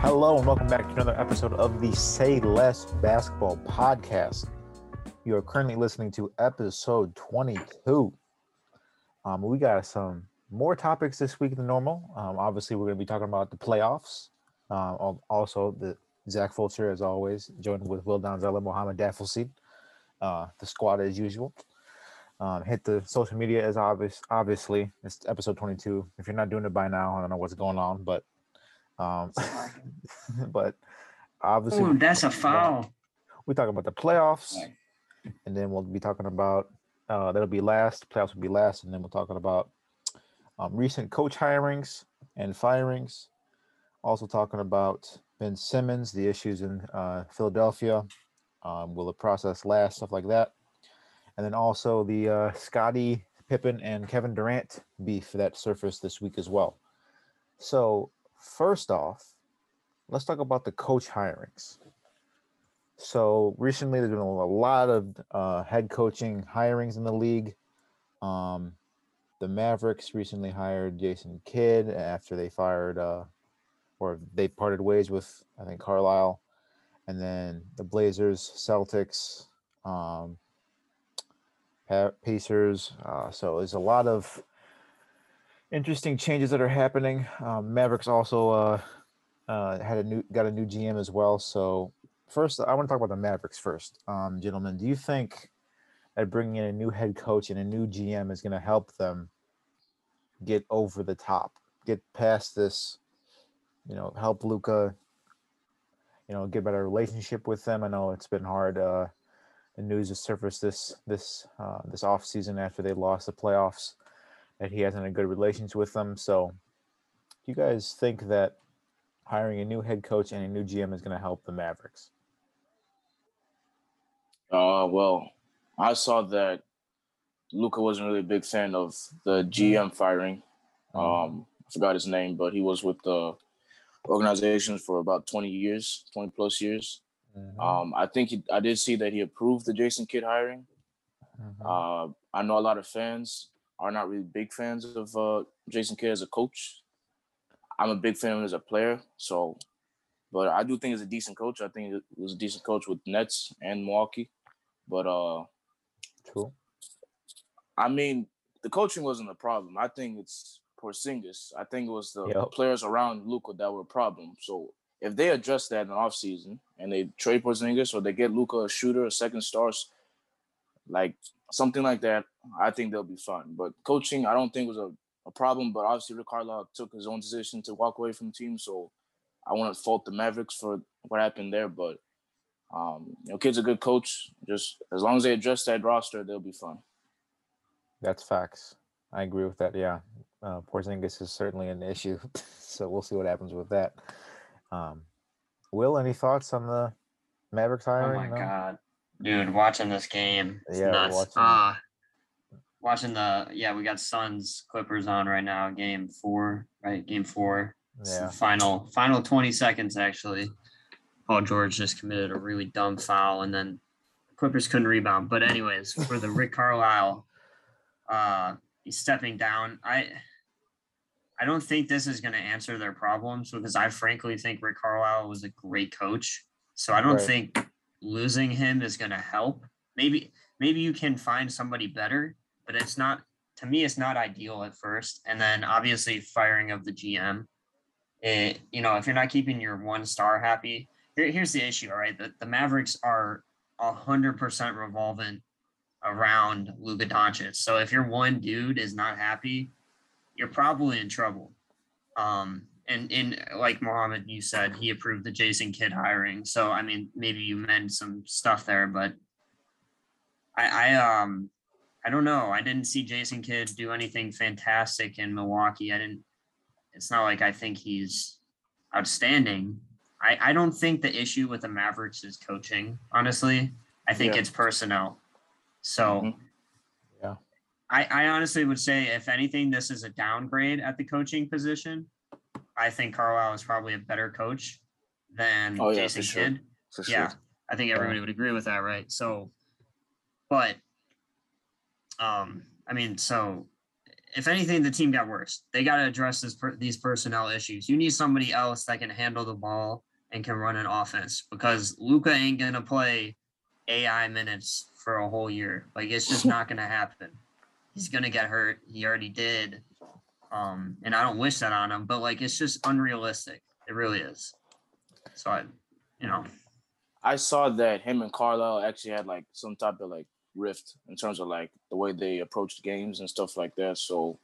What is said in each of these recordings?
Hello and welcome back to another episode of the Say Less Basketball Podcast. You are currently listening to episode 22. Um, we got some more topics this week than normal. Um, obviously, we're going to be talking about the playoffs. Uh, also, the Zach Fulcher, as always, joined with Will Donzella, Mohammed Dafelseed, uh, the squad as usual. Um, hit the social media as obvious. Obviously, it's episode 22. If you're not doing it by now, I don't know what's going on, but um, but obviously, Ooh, that's a foul. we talk about the playoffs, and then we'll be talking about uh, that'll be last. Playoffs will be last, and then we're talking about um, recent coach hirings and firings. Also talking about Ben Simmons, the issues in uh, Philadelphia. Um, will the process last? Stuff like that, and then also the uh, Scottie Pippen and Kevin Durant beef that surfaced this week as well. So first off, let's talk about the coach hirings. So recently, there's been a lot of uh, head coaching hirings in the league. Um, the Mavericks recently hired Jason Kidd after they fired, uh, or they parted ways with I think Carlisle, and then the Blazers, Celtics, um, Pacers. Uh, so there's a lot of interesting changes that are happening. Um, Mavericks also uh, uh, had a new got a new GM as well. So first, I want to talk about the Mavericks first, um, gentlemen. Do you think that bringing in a new head coach and a new GM is going to help them get over the top, get past this? You know, help Luka. You know, get better relationship with them. I know it's been hard. Uh, the news has surfaced this this uh, this off season after they lost the playoffs that he hasn't a good relations with them. So, do you guys think that hiring a new head coach and a new GM is going to help the Mavericks? Uh, well, I saw that Luka wasn't really a big fan of the GM firing. Um, I forgot his name, but he was with the organization for about 20 years, 20 plus years. Mhm, Um, I think he, I did see that he approved the Jason Kidd hiring. mhm. Uh, I know a lot of fans are not really big fans of uh, Jason Kidd as a coach. I'm a big fan of him as a player, so, but I do think he's a decent coach. I think he was a decent coach with Nets and Milwaukee, but uh, True. I mean, the coaching wasn't a problem. I think it's Porzingis. I think it was the Yep. players around Luka that were a problem. So if they address that in the offseason and they trade Porzingis or they get Luka a shooter, a second stars, like something like that, I think they'll be fine. But coaching, I don't think was a, a problem. But obviously, Rick Carlisle took his own decision to walk away from the team. So I want to fault the Mavericks for what happened there. But um, you know, Kidd's a good coach. Just as long as they address that roster, they'll be fine. That's facts. I agree with that. Yeah. Uh, Porzingis is certainly an issue. so we'll see what happens with that. Um, Will, any thoughts on the Mavericks hiring? Oh hiring? my No? god, dude! Watching this game, it's Yeah, nuts. watching- Ah, watching the yeah, we got Suns Clippers on right now. Game four, right? Game four. Yeah. Final final twenty seconds actually. Paul George just committed a really dumb foul, and then Clippers couldn't rebound. But anyways, for the Rick Carlisle, uh, he's stepping down. I. I don't think this is going to answer their problems because I frankly think Rick Carlisle was a great coach. So I don't Right. think losing him is going to help. Maybe maybe you can find somebody better, but it's not to me it's not ideal at first. And then obviously firing of the GM. It, you know, if you're not keeping your one star happy, here, here's the issue, all right? The, the Mavericks are hundred percent revolving around Luka Doncic. So if your one dude is not happy, you're probably in trouble. Um, and in like Mohammed, you said he approved the Jason Kidd hiring. So I mean, maybe you meant some stuff there, but I, I um I don't know. I didn't see Jason Kidd do anything fantastic in Milwaukee. I didn't. It's not like I think he's outstanding. I I don't think the issue with the Mavericks is coaching. Honestly, I think Yeah. it's personnel. So. Mhm. Yeah. I, I honestly would say, if anything, this is a downgrade at the coaching position. I think Carlisle is probably a better coach than Oh, yeah, Jason sure. Kidd. For sure. Yeah, I think everybody would agree with that, right? So, but, um, I mean, so if anything, the team got worse. They got to address this per, these personnel issues. You need somebody else that can handle the ball and can run an offense because Luka ain't gonna play AI minutes for a whole year. Like it's just not gonna happen. He's gonna get hurt. He already did. Um, and I don't wish that on him, but like it's just unrealistic. It really is. So I, you know, I saw that him and Carlisle actually had like some type of like rift in terms of like the way they approached games and stuff like that. So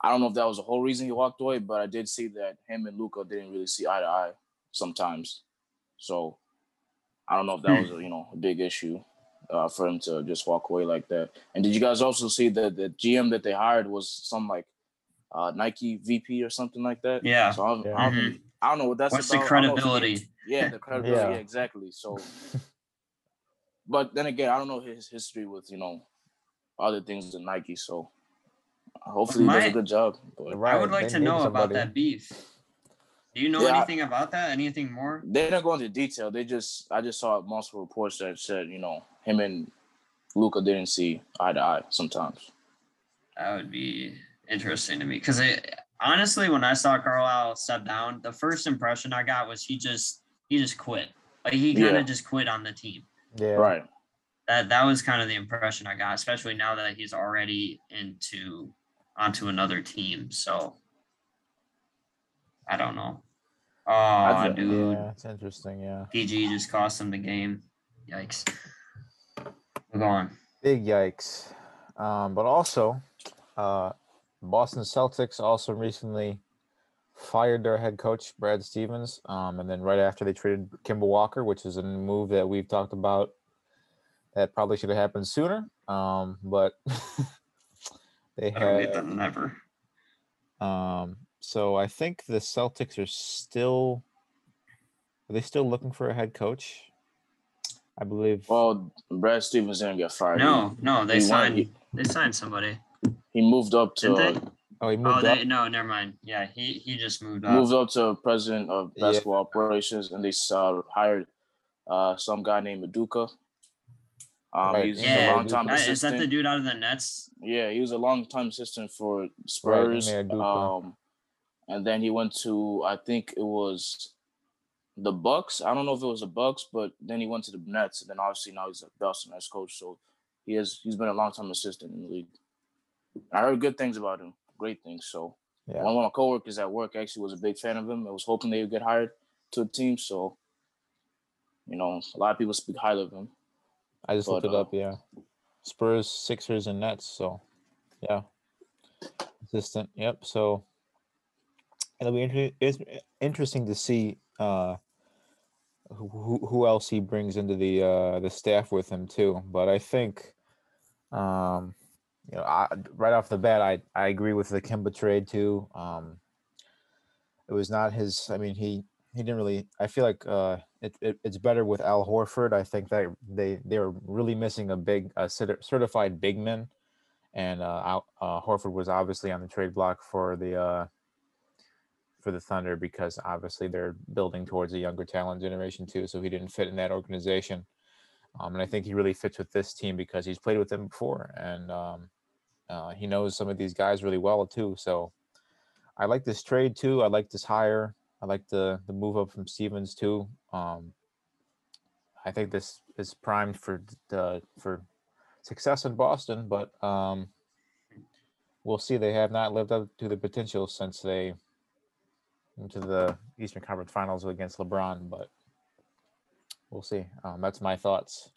I don't know if that was the whole reason he walked away, but I did see that him and Luka didn't really see eye to eye sometimes. So I don't know if that was a, you know a big issue uh, for him to just walk away like that. And did you guys also see that the GM that they hired was some like uh, Nike VP or something like that? Yeah. So I don't, Yeah. I, don't, Mhm. I don't know what that's what's the about. I don't know credibility? yeah, the credibility. Yeah. Yeah. exactly. So, but then again, I don't know his history with you know other things than Nike. So, hopefully he does a good job. But I would like they to need know about that beef. Do you know Yeah, I- anything about that? Anything more? they didn't go into detail. They just I just saw multiple reports that said you know him and Luka didn't see eye to eye sometimes. That would be interesting to me because honestly, when I saw Carlisle step down, the first impression I got was he just he just quit. Like he kind of Yeah. just quit on the team. Yeah. Right. That that was kind of the impression I got, especially now that he's already into onto another team. So I don't know. Oh, feel- dude, Yeah, it's interesting. Yeah. PG just cost him the game. Yikes. Move on. Big yikes. Um, but also, uh, Boston Celtics also recently fired their head coach Brad Stevens. Um, and then right after they traded Kemba Walker, which is a move that we've talked about that probably should have happened sooner. Um, but they I don't had that never. um, so I think the Celtics are still are they still looking for a head coach? I believe. Well, Brad Stevens didn't get fired. No, no, they he signed he- they signed somebody. He moved up to Didn't oh, he Oh, moved up. they no, never mind. Yeah, he he just moved up. moved up to president of Yeah. basketball operations, and they uh, hired uh, some guy named Maduka. Um, Right, He's Yeah, a long time Uh, is that the dude out of the Nets? Yeah, he was a long time assistant for Spurs. Maduka. um, and then he went to I think it was the Bucks. I don't know if it was the Bucks, but then he went to the Nets, and then obviously now he's a Boston Nets coach. So he has he's been a long time assistant in the league. I heard good things about him, great things. So Yeah. one of my coworkers at work actually was a big fan of him. I was hoping they would get hired to a team. So you know, a lot of people speak highly of him. I just looked it uh, up. Yeah, Spurs, Sixers, and Nets. So, yeah, assistant. Yep. So it'll be inter- it's interesting to see uh, who who- who else he brings into the uh, the staff with him too. But I think, um, you know, I, right off the bat, I I agree with the Kemba trade too. Um, it was not his. I mean, he he didn't really. I feel like uh, it, it it's better with Al Horford. I think that they they were really missing a big a certified big man, and uh, Al, uh, Horford was obviously on the trade block for the uh, for the Thunder because obviously they're building towards a younger talent generation too. So he didn't fit in that organization, um, and I think he really fits with this team because he's played with them before and um, uh, he knows some of these guys really well too. So I like this trade too. I like this hire. I like the the move up from Stevens too. Um, I think this is primed for the for success in Boston, but um, we'll see. They have not lived up to the potential since they into the Eastern Conference Finals against LeBron, but we'll see. Um, that's my thoughts.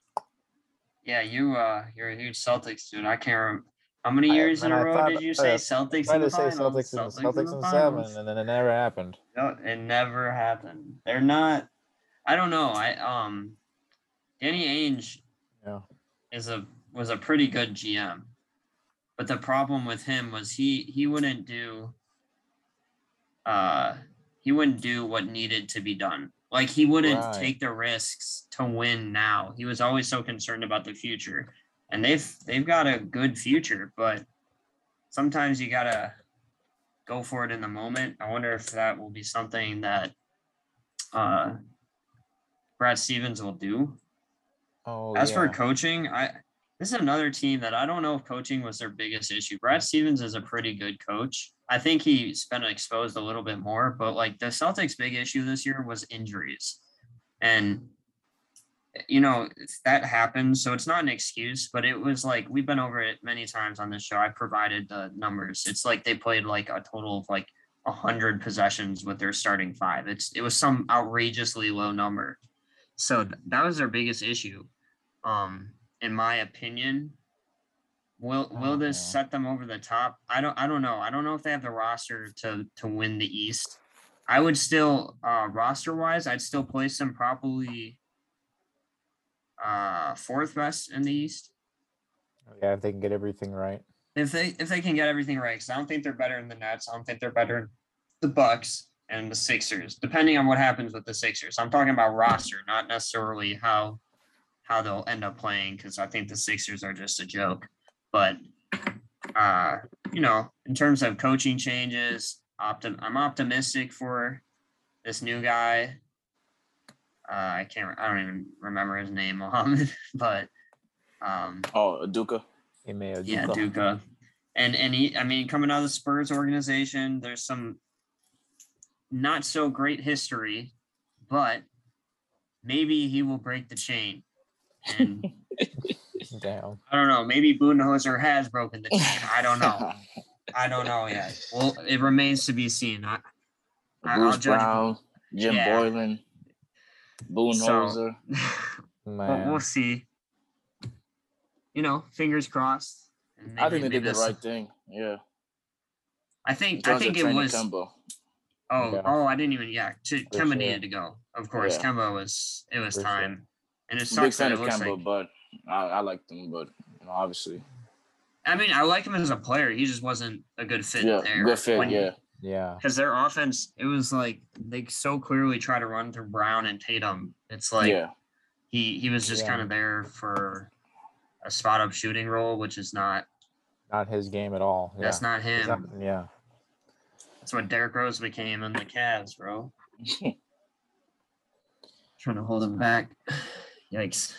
Yeah, you uh, you're a huge Celtics dude. I can't how many I- years in man, a I row thought, did you uh, say Celtics Trying in the to say finals? Celtics and in Celtics the in seven, finals. and then it never happened. No, it never happened. They're not. I don't know. I um, Danny Ainge Yeah. is a was a pretty good GM, but the problem with him was he he wouldn't do. Uh, he wouldn't do what needed to be done. Like he wouldn't Right. take the risks to win now. He was always so concerned about the future, and they've they've got a good future, but sometimes you gotta go for it in the moment. I wonder if that will be something that uh, Brad Stevens will do. Oh, As for coaching, I This is another team that I don't know if coaching was their biggest issue. Brad Stevens is a pretty good coach. I think he's been exposed a little bit more, but like the Celtics' big issue this year was injuries. And you know, that happens. So it's not an excuse, but it was like we've been over it many times on this show. I provided the numbers. It's like they played like a total of like a hundred possessions with their starting five. It's it was some outrageously low number. So that was their biggest issue. Um, in my opinion. Will will this set them over the top? I don't I don't know. I don't know if they have the roster to to win the East. I would still uh roster wise, I'd still place them probably uh fourth best in the East. Yeah, if they can get everything right. If they if they can get everything right, because I don't think they're better than the Nets. I don't think they're better than the Bucks and the Sixers, depending on what happens with the Sixers. I'm talking about roster, not necessarily how how they'll end up playing, because I think the Sixers are just a joke. But uh, you know, in terms of coaching changes, optim- I'm optimistic for this new guy. Uh, I can't. I don't even remember his name, Mohammed. But um, Oh, Aduka. Ime yeah, Udoka. Duca. And and he, I mean, coming out of the Spurs organization, there's some not so great history, but maybe he will break the chain. And Damn. I don't know, maybe Budenholzer has broken the chain. I don't know. I don't know yet. Well, it remains to be seen. I, I- I'll Bruce judge- Brown, Jim Yeah. Boylen, Boonholzer. but Man. we'll see. You know, fingers crossed. And I think maybe- they did maybe the right thing. Yeah. I think I think it was. Kemba. Oh, Yeah. oh, I didn't even. Yeah, to, Kemba sure. needed to go. Of course, Yeah. Kemba was. It was For sure. time, and it I'm a big sucks that it of looks Kemba, like. but I, I liked him, but you know, obviously. I mean, I like him as a player. He just wasn't a good fit Yeah, there. good fit, yeah. Yeah. Because their offense, it was like they so clearly try to run through Brown and Tatum. It's like yeah. he he was just Yeah. kind of there for a spot up shooting role, which is not. Not his game at all. Yeah. That's not him. not- yeah. That's what Derrick Rose became in the Cavs, bro. Trying to hold him back. Yikes.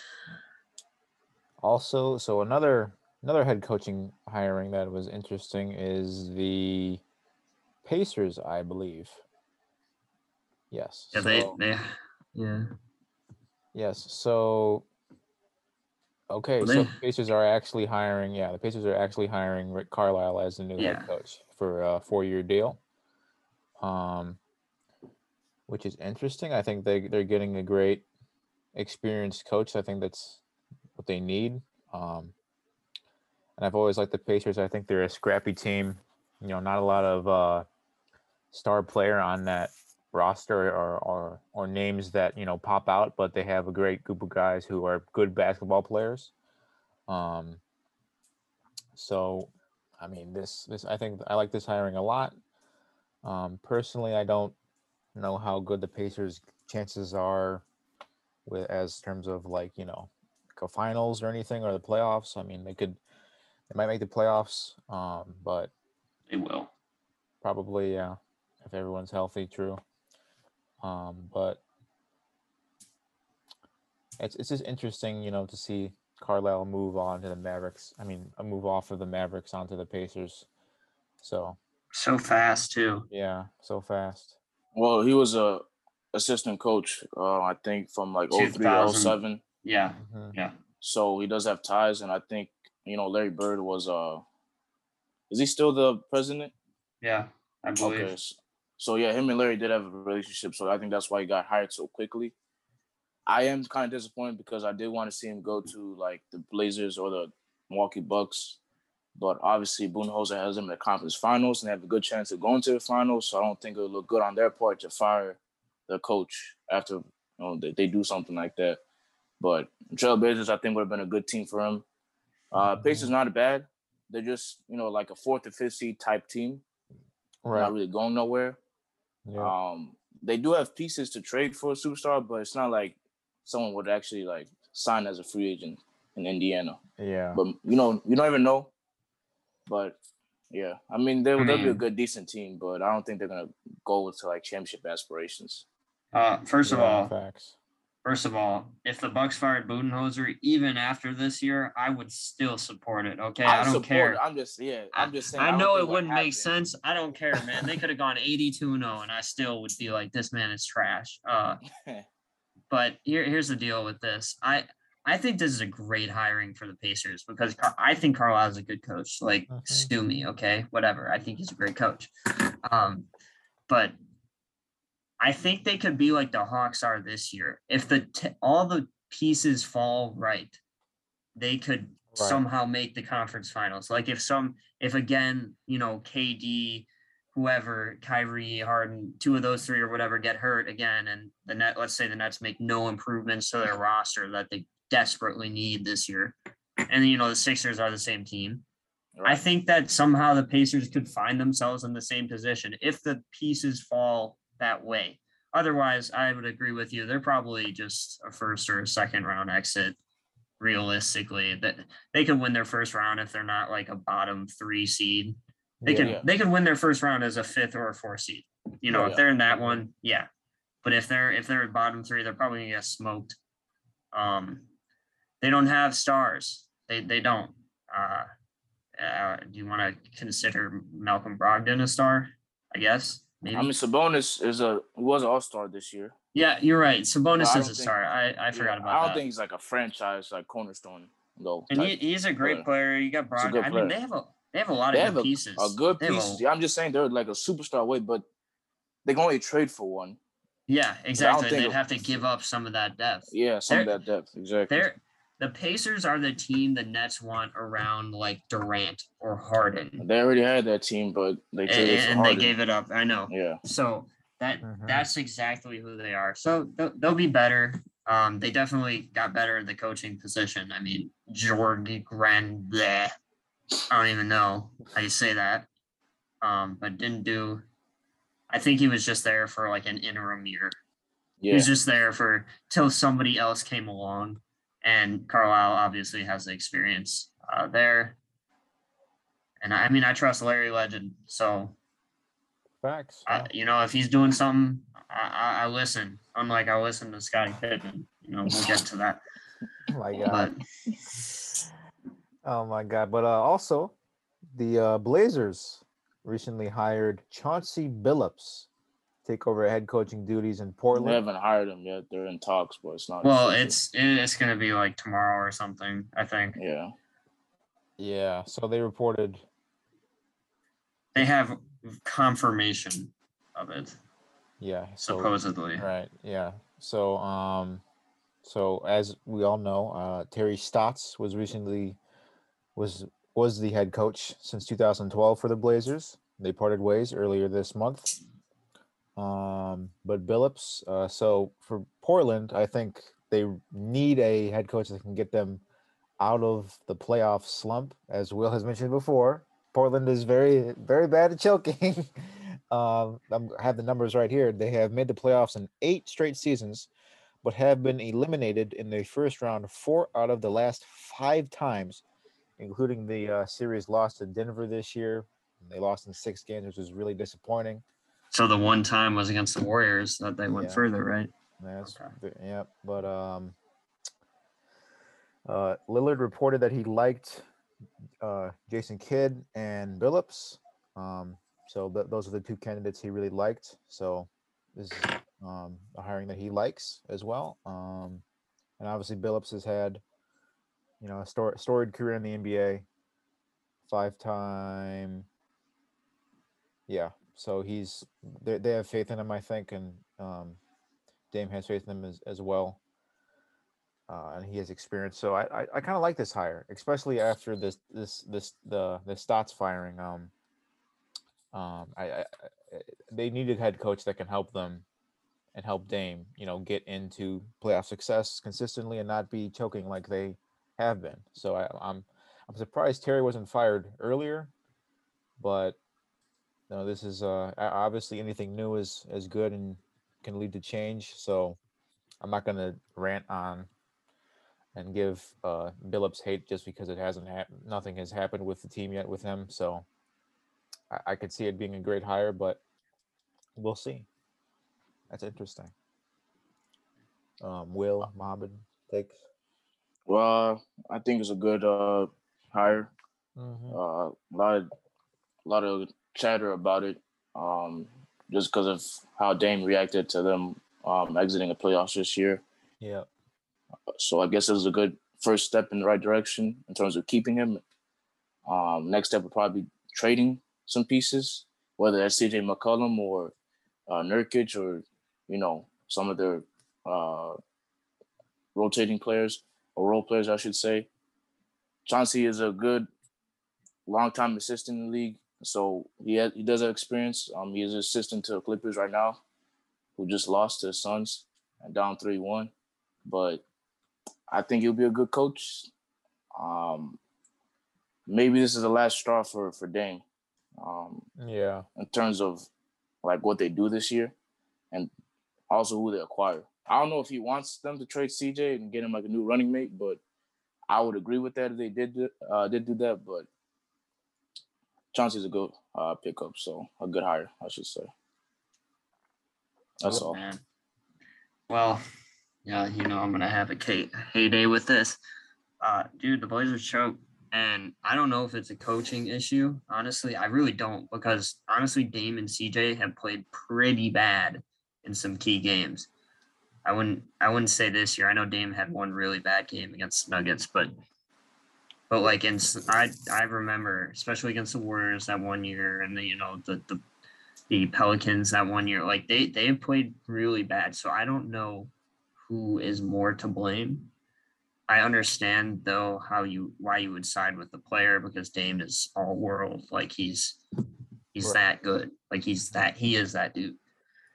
Also, so another another head coaching hiring that was interesting is the Pacers, I believe. Yes. Yeah, so- they yeah. Yes. So okay, Well, so they- Pacers are actually hiring. Yeah, the Pacers are actually hiring Rick Carlisle as the new Yeah. head coach for a four-year deal. Um, which is interesting. I think they they're getting a great experienced coach. I think that's what they need. Um, and I've always liked the Pacers. I think they're a scrappy team. You know, not a lot of uh, star player on that roster or, or or names that you know pop out, but they have a great group of guys who are good basketball players. Um, so, I mean, this this I think I like this hiring a lot. Um, personally, I don't know how good the Pacers' chances are with as terms of like you know go finals or anything or the playoffs. I mean, they could they might make the playoffs, um, but They will. Probably, yeah. If everyone's healthy, true. Um, but it's it's just interesting, you know, to see Carlisle move on to the Mavericks. I mean, a move off of the Mavericks onto the Pacers. So So fast too. yeah, so fast. Well, he was a assistant coach, uh, I think from like 03 2000. 07. Yeah. Mhm. So he does have ties, and I think you know Larry Bird was uh, is he still the president? Yeah. I believe. Okay, s- so yeah, him and Larry did have a relationship, so I think that's why he got hired so quickly. I am kind of disappointed because I did want to see him go to like the Blazers or the Milwaukee Bucks, but obviously Budenholzer has them in the conference finals and they have a good chance of going to the finals. So I don't think it'll look good on their part to fire the coach after you know they, they do something like that. But Trail Blazers, I think would have been a good team for him. Uh, Pacers not bad. They're just you know like a fourth or fifth seed type team Right. not really going nowhere. Yeah. Um, they do have pieces to trade for a superstar, but it's not like someone would actually like sign as a free agent in Indiana. yeah. But you know, you don't even know. But yeah, I mean, they'll, I they'll be a good, decent team, but I don't think they're gonna go to like championship aspirations. Uh, first of all, facts. First of all, if the Bucks fired Budenholzer even after this year, I would still support it. Okay, I, don't care. it. I'm just yeah. I'm just saying. I don't know it wouldn't make sense. I don't care, man. They could have gone 82 0, and I still would be like, this man is trash. Uh, but here, here's the deal with this. I I think this is a great hiring for the Pacers because Car- I think Carlisle is a good coach. Like, Mhm. sue me, okay? Whatever. I think he's a great coach. Um, but I think they could be like the Hawks are this year. If the t- all the pieces fall right, they could Right. somehow make the conference finals. Like if some, if again, you know, KD, whoever, Kyrie, Harden, two of those three or whatever get hurt again, and the net, let's say the Nets make no improvements to their roster that they desperately need this year, and you know the Sixers are the same team. I think that somehow the Pacers could find themselves in the same position if the pieces fall that way. Otherwise, I would agree with you. They're probably just a first or a second round exit. Realistically, that they could win their first round if they're not like a bottom three seed. They Yeah. could Yeah. they could win their first round as a fifth or a fourth seed. You know, Oh, if yeah. they're in that one, yeah. But if they're if they're at bottom three, they're probably gonna get smoked. Um, they don't have stars. They they don't. Uh, uh, do you want to consider Malcolm Brogdon a star? I guess maybe. I mean, Sabonis is a was an All Star this year. yeah, you're right. Sabonis is a think- star. I I forgot Yeah, about that. I don't that. think he's like a franchise like cornerstone though. and he, he's a great player. player. You got a Brogdon. I mean, they have a they have a lot They of good a, pieces. a good They have a- piece. Yeah, I'm just saying they're like a superstar weight, but they can only trade for one. yeah, exactly. They'd have to give up some of that depth. Yeah, some of They're- that depth exactly. They're the Pacers are the team the Nets want around like Durant or Harden. They already had that team, but they And, traded and they gave it up. I know. yeah, So that Mhm. that's exactly who they are. So they'll, they'll be better. Um, they definitely got better in the coaching position. I mean, Jordi Grand, bleh. I don't even know how you say that. Um, but didn't do. I think he was just there for like an interim year. He was just there for till somebody else came along, and Carlisle obviously has the experience uh, there. And I mean, I trust Larry Legend, so Facts. I, you know, if he's doing something, I, I, listen. Unlike I listen to Scottie Pippen. You know, we'll get to that. Oh my But god. Oh my god. But uh, also, the uh, Blazers recently hired Chauncey Billups take over head coaching duties in They Portland. haven't hired him yet. They're in talks, but it's not. well, official. it's it's gonna be like tomorrow or something. I think yeah. Yeah. So they reported. they have confirmation of it Yeah. So supposedly. Right. Yeah. So um so as we all know, uh Terry Stotts was recently was was the head coach since 2012 for the Blazers. They parted ways earlier this month. Um but Billups uh so for Portland, I think they need a head coach that can get them out of the playoff slump as Will has mentioned before. Portland is very very bad at choking. um, I'm, have the numbers right here. They have made the playoffs in eight straight seasons, but have been eliminated in the first round four out of the last five times, including the uh, series lost to Denver this year. They lost in six games, which was really disappointing. So the one time was against the Warriors that they went Yeah. further, right? That's Okay. ve- yeah, but um, uh, Lillard reported that he liked uh, Jason Kidd and Billups. Um, so th- those are the two candidates he really liked. So this is um, a hiring that he likes as well. Um, and obviously Billups has had, you know, a stor- storied career in the NBA, five-time. Yeah, so he's they, they have faith in him, I think, and um, Dame has faith in him as, as well. Uh, and he has experience. So I, I, I kind of like this hire, especially after this this this the the Stotts firing. Um, um, I, I, I they needed head coach that can help them and help Dame, you know, get into playoff success consistently and not be choking like they have been. So I, I'm I'm surprised Terry wasn't fired earlier, but no, this is uh obviously anything new is is good and can lead to change. So I'm not gonna rant on and give uh Billups hate just because it hasn't happened. Nothing has happened with the team yet with him. So I, I could see it being a great hire, but we'll see. That's interesting. Um, Will Mohammed takes. Well, I think it's a good uh hire. Mhm. Uh, a lot of a lot of chatter about it. Um, just because of how Dame reacted to them um exiting the playoffs this year. Yeah. So I guess it was a good first step in the right direction in terms of keeping him. Um, next step would probably be trading some pieces, whether that's CJ McCollum or uh, Nurkic or you know some of their uh, rotating players or role players, I should say. Chauncey is a good long-time assistant in the league, so he has, he does have experience. Um, he is an assistant to the Clippers right now, who just lost to the Suns and down three-one. But I think he'll be a good coach. Um, maybe this is the last straw for for Dame. Um, Yeah. in terms of like what they do this year and also who they acquire. I don't know if he wants them to trade CJ and get him like a new running mate, but I would agree with that if they did uh, did do that. But Chauncey's a good uh, pickup, so a good hire, I should say. That's all. Man. Well, yeah, you know I'm gonna have a K- heyday with this. Uh, dude, the Blazers choke, and I don't know if it's a coaching issue. Honestly, I really don't because honestly, Dame and CJ have played pretty bad in some key games. I wouldn't I wouldn't say this year. I know Dame had one really bad game against Nuggets, but but like in I I remember especially against the Warriors that one year and the you know the the the Pelicans that one year like they they have played really bad. So I don't know who is more to blame. I understand though how you why you would side with the player because Dame is all world like he's he's Right. that good like he's that he is that dude.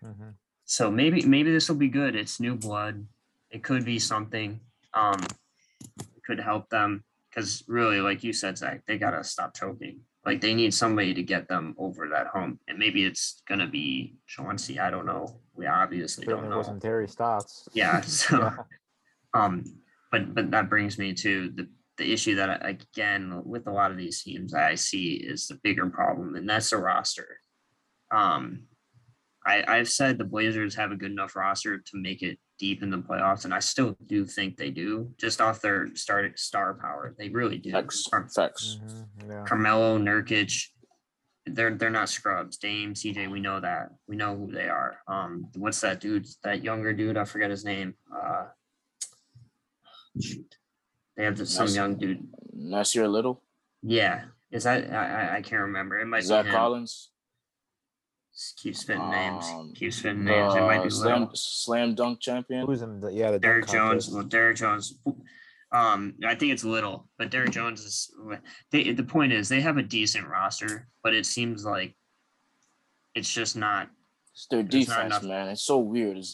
Mhm. So maybe maybe this will be good. It's new blood. It could be something. Um, it could help them because really, like you said, Zach, they gotta stop choking. Like they need somebody to get them over that hump, and maybe it's gonna be Chauncey. I don't know. We obviously don't Certainly know. wasn't Terry Stotts. Yeah. So, Yeah. um, but but that brings me to the the issue that I- again with a lot of these teams I see is the bigger problem, and that's the roster. Um, I I've said the Blazers have a good enough roster to make it deep in the playoffs, and I still do think they do, just off their start star power. They really do. Facts. Car- Facts. Mhm, Yeah. Carmelo, Nurkic, they're they're not scrubs. Dame, CJ, we know that. We know who they are. Um, what's that dude? That younger dude? I forget his name. Uh, shoot. They have this, some young dude. Nassir Little, Yeah, is that I, I I can't remember. It might Zach be him. Collins, Just keep spitting names. Um, Keep spitting names. It might be slam, Little. slam dunk champion. Who's in the yeah the Derrick Jones. contest. Well, Derrick Jones. Um, I think it's little, but Derrick Jones is. They, the point is, they have a decent roster, but it seems like it's just not. It's their There's defense, enough- man. It's so weird. It's,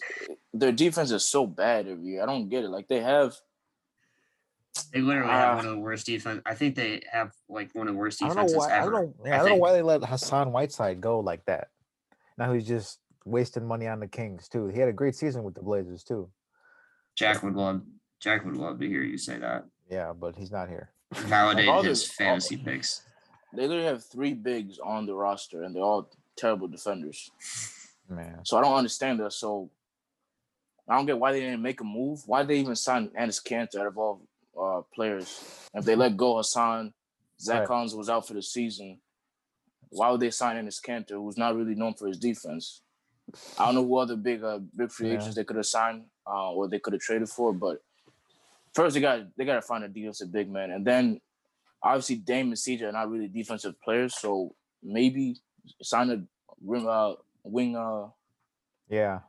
their defense is so bad every year. I don't get it. Like they have They literally have Ah. one of the worst defense. I think they have like one of the worst I don't know defenses why. I ever. don't know. yeah, I I, don't know why they let Hassan Whiteside go like that. Now he's just wasting money on the Kings too. He had a great season with the Blazers too. Jack would love. Jack would love to hear you say that. Yeah, but he's not here. Validate all his the- all- fantasy picks. they literally have three bigs on the roster, and they're all terrible defenders. Man, So I don't understand that. So I don't get why they didn't make a move. Why did they even sign Enes Kanter out of all uh, players? If they let go Hassan, Zach Right. Collins was out for the season. Why would they sign Enes Kanter, who's not really known for his defense? I don't know who other big uh, big free Yeah. agents they could have signed uh, or they could have traded for, but first they got they got to find a defensive big man, and then obviously Dame and CJ are not really defensive players, so maybe sign a rim uh, wing uh, yeah,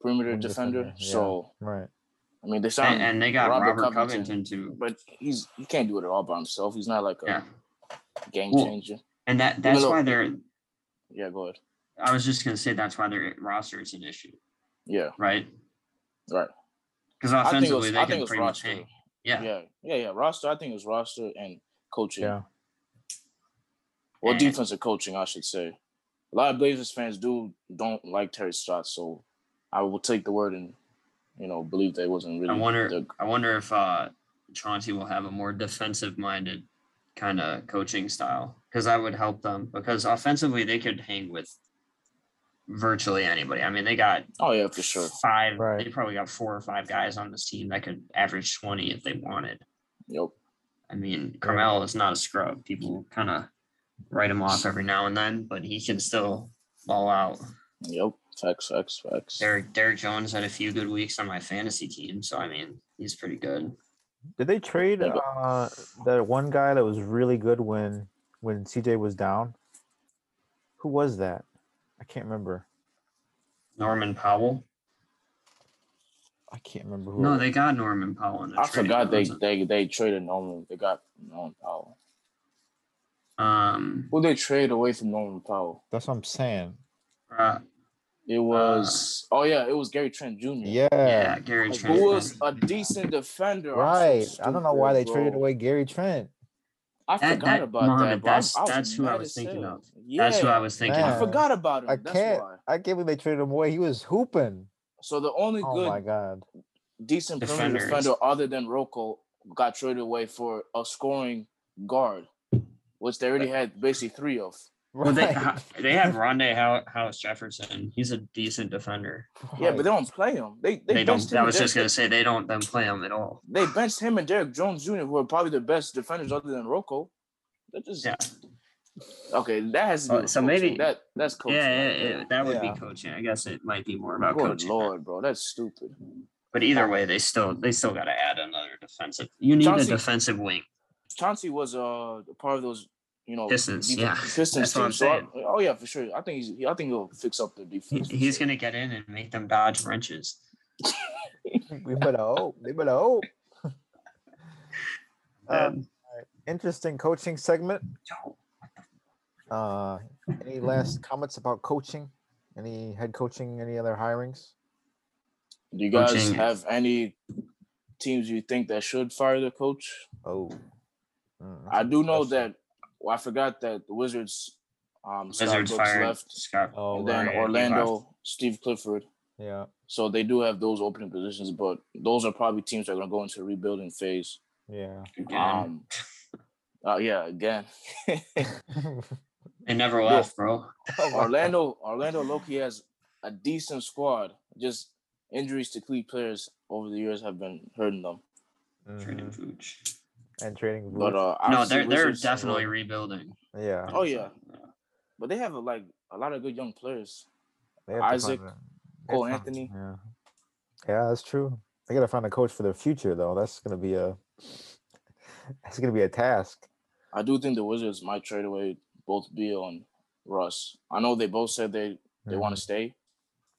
perimeter Wing defender. defender, yeah. So right. I mean they signed And, and they got Robert Robert, Covington. Covington. too. but he's he can't do it all by himself. He's not like a Yeah. game Well, changer. And that that's though- why they're. Yeah, go ahead. I was just gonna say that's why their roster is an issue, Yeah, right? right. Because I think it offensively was they I can think it was pretty much roster. hang. Yeah. Yeah, yeah, yeah. Roster. I think it was roster and coaching. Yeah, Well, And- defensive coaching, I should say. A lot of Blazers fans do don't like Terry Stotts, so I will take the word and you know believe that it wasn't really. I wonder. the- I wonder if uh, Chauncey will have a more defensive-minded kind of coaching style because that would help them. Because offensively, they could hang with virtually anybody. I mean, they got Oh yeah, for sure. five. Right. They probably got four or five guys on this team that could average twenty if they wanted. Yep. I mean, Carmelo is not a scrub. People kind of write him off every now and then, but he can still ball out. Yep. Facts, facts, facts. Derrick Derrick Jones had a few good weeks on my fantasy team, so I mean, he's pretty good. Did they trade uh, that one guy that was really good when when CJ was down? Who was that? I can't remember. Norman Powell. I can't remember who. No, they got Norman Powell. In a I trade, forgot they they they traded Norman. They got Norman Powell. Um, Who they trade away from Norman Powell? That's what I'm saying. uh, It was oh yeah, it was Gary Trent Jr. Yeah. yeah, Gary Trent. who was a decent defender. Right. I don't know why they stupid, traded away Gary Trent. I That- forgot that- about that. Mohammed, bro. I- that's- I that's who I was thinking hell. of. Yeah, That's who I was thinking. Man. I forgot about him. I That's can't. why. I can't believe they traded him away. He was hooping. So the only Oh good my god. decent perimeter Defenders. defender other than RoCo got traded away for a scoring guard, which they already had basically three of. Well, they they have Rondae How- House Jefferson. He's a decent defender. Yeah, but they don't play him. They they, They, don't. benched him I was just gonna say they don't then play him at all. They benched him and Derrick Jones Jr., who are probably the best defenders other than RoCo. That just Yeah, okay. That has to do Oh, with so coaching. maybe- that that's coaching. yeah, yeah, yeah, that would Yeah. be coaching. I guess it might be more about Good coaching. lord, bro, that's stupid. But either way, they still they still got to add another defensive. You need Chauncey- a defensive wing. Chauncey was uh part of those, you know, Pistons, def- yeah. Pistons That's what I'm team. So I- saying. oh yeah, for sure. I think he's. I think he'll fix up the defense. for he's sure. gonna get in and make them dodge wrenches. we better hope. We better hope. Um, Um, interesting coaching segment. Uh, any last comments about coaching? Any head coaching? Any other hirings? Do you guys coaching- have any teams you think that should fire the coach? Oh, Mm, that's I a do know question. that. Well, I forgot that the Wizards, um, Scott Wizards Brooks fired left, Scott. Oh, and then right. Orlando, Steve Clifford. Yeah, So they do have those opening positions, but those are probably teams that are going to go into a rebuilding phase. yeah. Again. Um, uh, yeah, again, they never left, bro. Orlando, Orlando Loki has a decent squad. Just injuries to key players over the years have been hurting them. God. Trading. Vooch. And trading. But uh, No, they're they're Wizards- definitely uh, rebuilding. yeah, Oh yeah, but they have a, like a lot of good young players. they have Isaac, find a- they have Cole Anthony. Yeah, yeah, that's true. They gotta find a coach for the future, though. That's gonna be a. That's gonna be a task. I do think the Wizards might trade away both Beal and Russ. I know they both said they they want to mm-hmm. stay,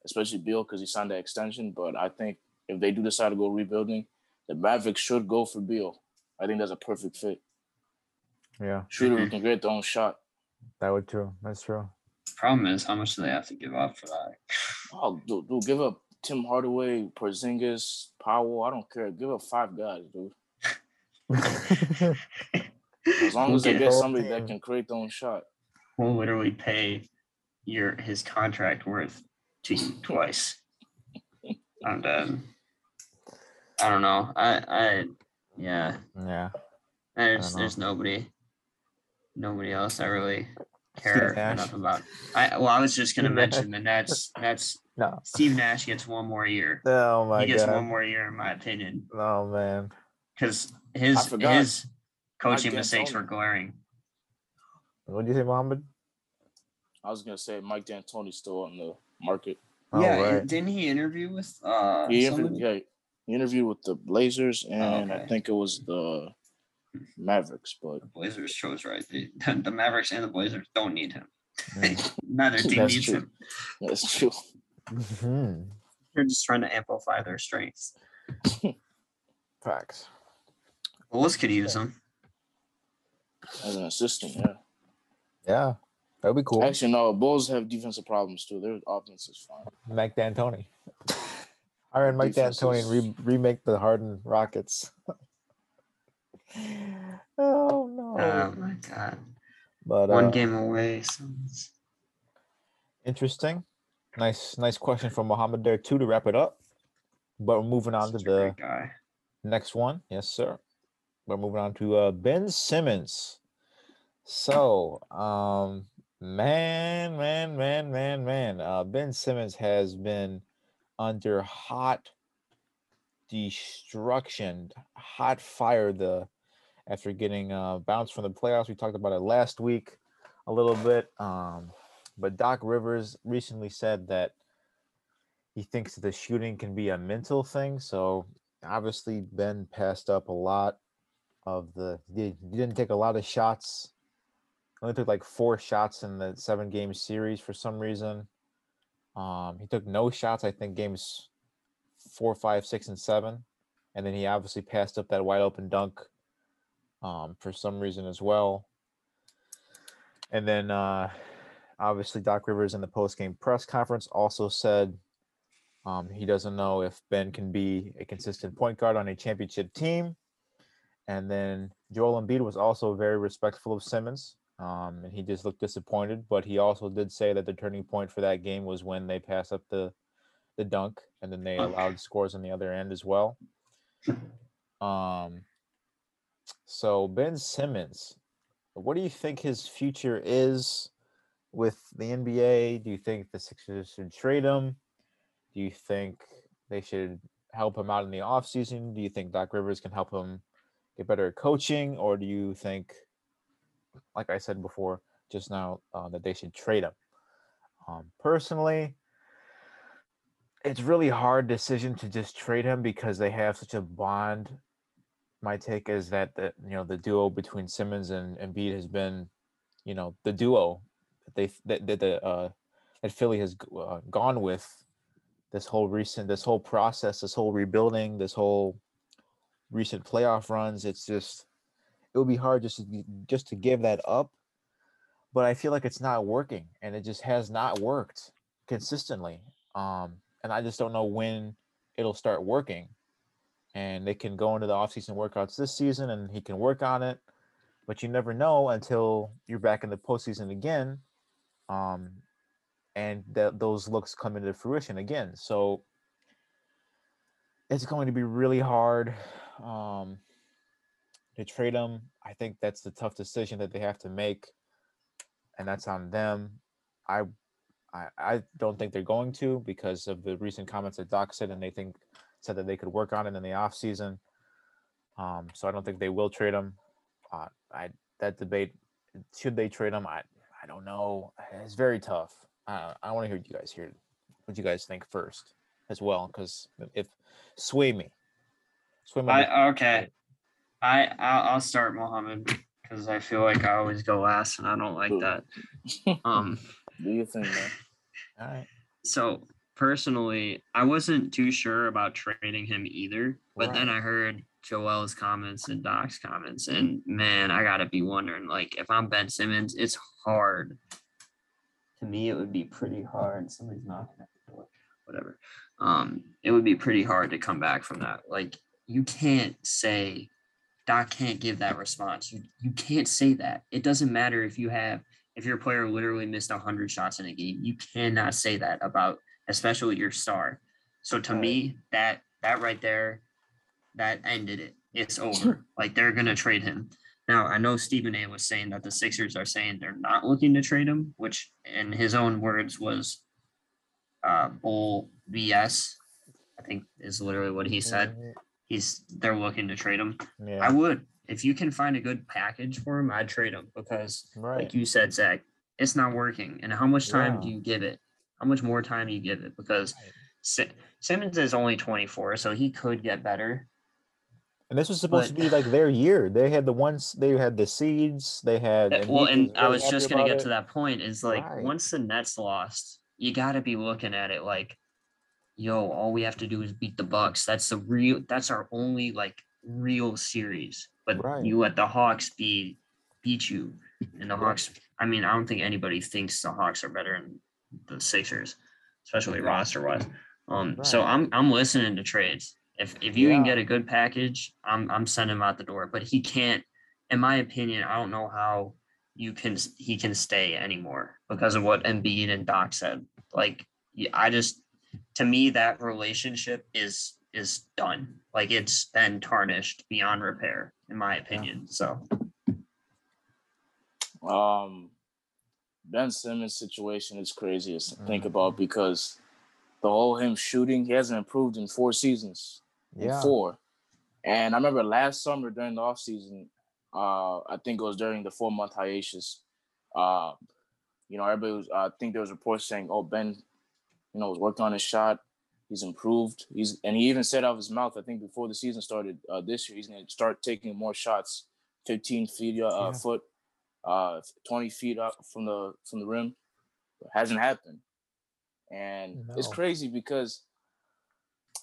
especially Beal because he signed that extension. But I think if they do decide to go rebuilding, the Mavericks should go for Beal. I think that's a perfect fit. Yeah, Shooter Mm-hmm. can create their own shot. that would too. That's true. Problem is, how much do they have to give up for that? Oh, dude, dude, give up Tim Hardaway, Porzingis, Powell. I don't care. Give up five guys, dude. As long We'll as they get- get whole somebody that can create their own shot. We'll literally pay your his contract worth to you twice. I'm dead. I don't know. I I yeah. yeah. There's there's nobody nobody else I really care enough about. I well I was just gonna mention the Nets Nets No. Steve Nash gets one more year. Oh my he gets god. one more year in my opinion. Oh man. Because his his coaching mistakes were glaring. What do you say, Mohammed? I was gonna say Mike D'Antoni's still on the market. Oh, yeah, right. didn't he interview with uh He interviewed, yeah, he interviewed with the Blazers and I okay. think it was the Mavericks, but The Blazers chose right. The, the Mavericks and the Blazers don't need him. Mm. Neither team That's needs true. him. that's true. Mhm. They're just trying to amplify their strengths. Facts. Bulls could use him. As an assistant, yeah. Yeah, that'd be cool. Actually, no, Bulls have defensive problems too. Their offense is fine. Mike D'Antoni. Hiring Mike D'Antoni and re- remake the Harden Rockets. oh no! Oh my god. but One uh, game away. so interesting. Nice, nice question from Mohammed there too to wrap it up. But we're moving on to such a the guy. next one. Yes, sir. We're moving on to uh, Ben Simmons. So, um, Man, man, man, man, man. Uh, ben Simmons has been under hot destruction, hot fire. The after getting uh, bounced from the playoffs, we talked about it last week a little bit. Um, but Doc Rivers recently said that he thinks the shooting can be a mental thing. So obviously, Ben passed up a lot of the. He didn't take a lot of shots. Only took like four shots in the seven game series for some reason. Um, he took no shots. I think games four, five, six, and seven, and then he obviously passed up that wide open dunk um, for some reason as well. And then uh, obviously Doc Rivers in the post game press conference also said um, he doesn't know if Ben can be a consistent point guard on a championship team. And then Joel Embiid was also very respectful of Simmons. Um, and he just looked disappointed, but he also did say that the turning point for that game was when they passed up the the dunk and then they allowed scores on the other end as well. Um, so Ben Simmons, what do you think his future is with the NBA? Do you think the Sixers should trade him? Do you think they should help him out in the offseason? Do you think Doc Rivers can help him get better at coaching? Or do you think, like I said before just now, uh, that they should trade him? Um, personally, it's really hard decision to just trade him because they have such a bond. My take is that the you know the duo between Simmons and Embiid has been, you know, the duo that they that, that the uh, that Philly has uh, gone with this whole recent this whole process, this whole rebuilding, this whole recent playoff runs. It's just it would be hard just to, just to give that up, but I feel like it's not working, and it just has not worked consistently. Um, and I just don't know when it'll start working. And they can go into the offseason workouts this season and he can work on it, but you never know until you're back in the postseason again. Um, and that those looks come into fruition again. So it's going to be really hard um, to trade them. I think that's the tough decision that they have to make, and that's on them. I I, I don't think they're going to because of the recent comments that Doc said, and they think said that they could work on it in the off season. Um, so I don't think they will trade him. Uh, I that debate should they trade him? I I don't know. It's very tough. Uh, I want to hear you guys hear what you guys think first as well, because if sway me, sway me. I, okay, I I'll, I'll start Mohammed because I feel like I always go last, and I don't like that. Um, do you think, man? All right. So personally, I wasn't too sure about trading him either, but right. then I heard Joel's comments and Doc's comments, and man, I gotta be wondering, like, if I'm Ben Simmons, it's hard. To me, it would be pretty hard. Somebody's knocking at the door. Whatever. Um, it would be pretty hard to come back from that. Like, you can't say Doc can't give that response. You you can't say that. It doesn't matter if you have if your player literally missed 100 shots in a game. You cannot say that about especially your star. So to me that that right there that ended it. It's over. Like they're going to trade him. Now i know stephen a was saying that the sixers are saying they're not looking to trade him which in his own words was uh bull bs i think is literally what he said. He's they're looking to trade him yeah. i would if you can find a good package for him, I'd trade him because, right. like you said, Zach, it's not working. And how much time yeah. do you give it? How much more time do you give it? Because right. Simmons is only 24, so he could get better. And this was supposed but, to be like their year. They had the ones they had the seeds. They had and well, and I was just gonna get it. to that point. Is like right. once the Nets lost, you got to be looking at it like, yo, all we have to do is beat the Bucks. That's the real. That's our only like real series but right. you let the Hawks be beat you, and the Hawks. I mean, I don't think anybody thinks the Hawks are better than the Sixers, especially roster wise. Um, right. so I'm I'm listening to trades. If if you yeah. can get a good package, I'm I'm sending him out the door. But he can't, in my opinion, I don't know how you can he can stay anymore because of what Embiid and Doc said. Like I just to me that relationship is is done. Like it's been tarnished beyond repair, in my opinion. So, um, Ben Simmons situation is crazy to think mm-hmm. about because the whole him shooting, he hasn't improved in four seasons. Yeah. Four. And I remember last summer during the offseason, uh, I think it was during the four month hiatus. Uh, you know, everybody was, uh, I think there was reports saying, oh, Ben, you know, was working on his shot. He's improved. He's and he even said out of his mouth, I think before the season started uh, this year, he's going to start taking more shots, 15 feet uh, yeah. foot, uh, 20 feet up from the from the rim. It hasn't happened, and no. it's crazy because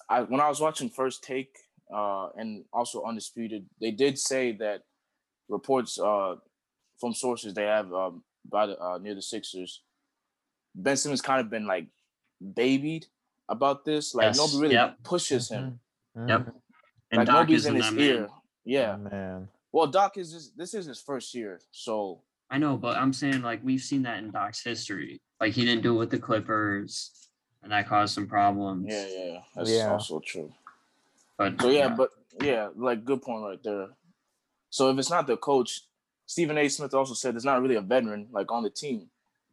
I when I was watching First Take uh, and also Undisputed, they did say that reports uh, from sources they have um, by the uh, near the Sixers, Ben Simmons kind of been like babied about this. Like yes. nobody really yep. pushes him. Mm-hmm. Yep. And like Doc nobody's in his ear. Yeah. Oh, man. Well, Doc is just, this is his first year, so I know, but I'm saying like we've seen that in Doc's history. Like he didn't do it with the Clippers, and that caused some problems. Yeah, yeah, that's yeah. also true. But so yeah, yeah, but yeah, like good point right there. So if it's not the coach, Stephen A. Smith also said there's not really a veteran like on the team.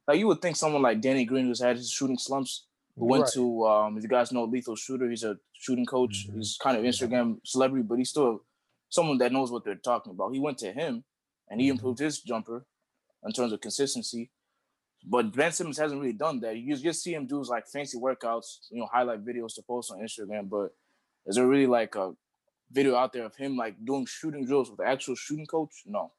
Like you would think someone like Danny Green, who's had his shooting slumps, who went right. to um, if you guys know Lethal Shooter, he's a shooting coach. Mm-hmm. He's kind of Instagram celebrity, but he's still someone that knows what they're talking about. He went to him and he mm-hmm. improved his jumper in terms of consistency. But Ben Simmons hasn't really done that. You just see him do like fancy workouts, you know, highlight videos to post on Instagram. But is there really like a video out there of him like doing shooting drills with the actual shooting coach? No.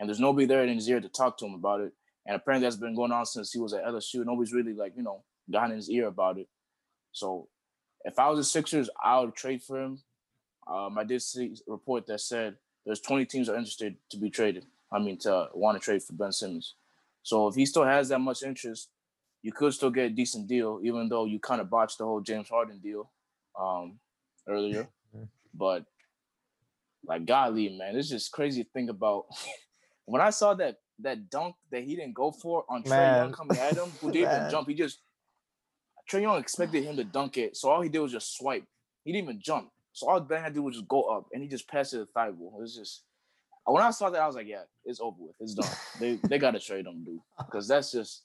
And there's nobody there in his ear to talk to him about it. And apparently that's been going on since he was at LSU. And nobody's really like, you know, got in his ear about it. So if I was the Sixers, I would trade for him. Um, I did see a report that said there's 20 teams are interested to be traded. I mean, to want to trade for Ben Simmons. So if he still has that much interest, you could still get a decent deal, even though you kind of botched the whole James Harden deal um, earlier. But like, golly, man, it's just crazy to think about. when I saw that that dunk that he didn't go for on Trae Young coming at him, who didn't even jump, he just Trae Young expected him to dunk it, so all he did was just swipe. He didn't even jump. So all Ben had to do was just go up, and he just passed it to Thybulle. It was just when I saw that, I was like, yeah, it's over with. It's done. they they gotta trade him, dude. Because that's just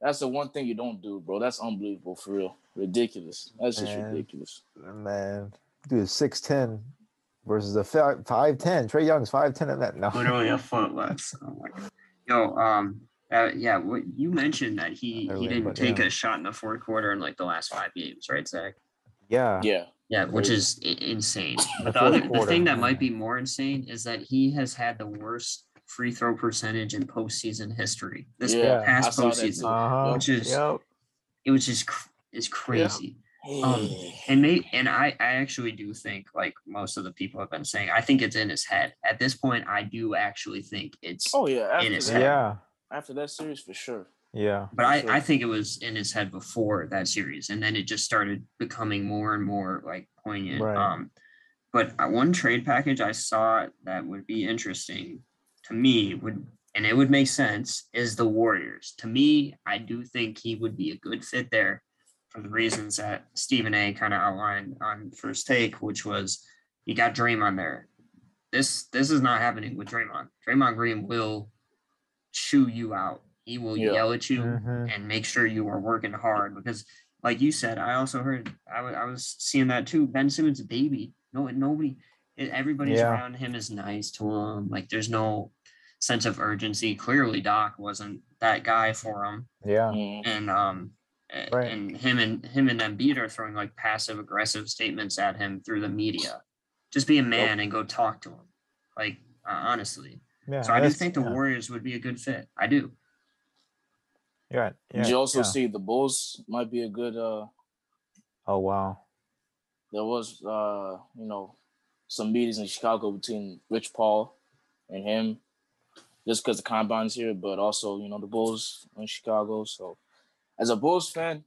that's the one thing you don't do, bro. That's unbelievable for real. Ridiculous. That's just man, ridiculous. Man, dude, six ten versus a five ten. Trae Young's five ten at that. No, literally a foot less. Oh my god. Yo, um, uh, yeah, what you mentioned that he he didn't take yeah. a shot in the fourth quarter in like the last five games, right, Zach? Yeah. Yeah. Yeah, which is insane. But the, other, the thing that might be more insane is that he has had the worst free throw percentage in postseason history. This yeah, past postseason, uh-huh. which is yep. it was just is crazy. Yep. Um, and may, and I, I actually do think like most of the people have been saying, I think it's in his head. At this point, I do actually think it's oh yeah in his head. Yeah, after that series for sure. Yeah. But I, sure. I think it was in his head before that series. And then it just started becoming more and more like poignant. Right. Um, but uh, one trade package I saw that would be interesting to me would and it would make sense is the Warriors. To me, I do think he would be a good fit there for the reasons that Stephen A kind of outlined on first take, which was you got Draymond there. This this is not happening with Draymond. Draymond Green will chew you out he will yeah. yell at you mm-hmm. and make sure you are working hard because, like you said, I also heard I, w- I was seeing that too. Ben Simmons' baby. No, nobody, everybody's yeah. around him is nice to him. Like there's no sense of urgency. Clearly, Doc wasn't that guy for him. Yeah. And um, right. and him and him and Embiid are throwing like passive aggressive statements at him through the media. Just be a man yep. and go talk to him. Like uh, honestly. Yeah, so I do think the yeah. Warriors would be a good fit. I do. Yeah. Did you also yeah. see the Bulls might be a good uh Oh wow. There was uh, you know, some meetings in Chicago between Rich Paul and him, just because the combine's here, but also, you know, the Bulls in Chicago. So as a Bulls fan,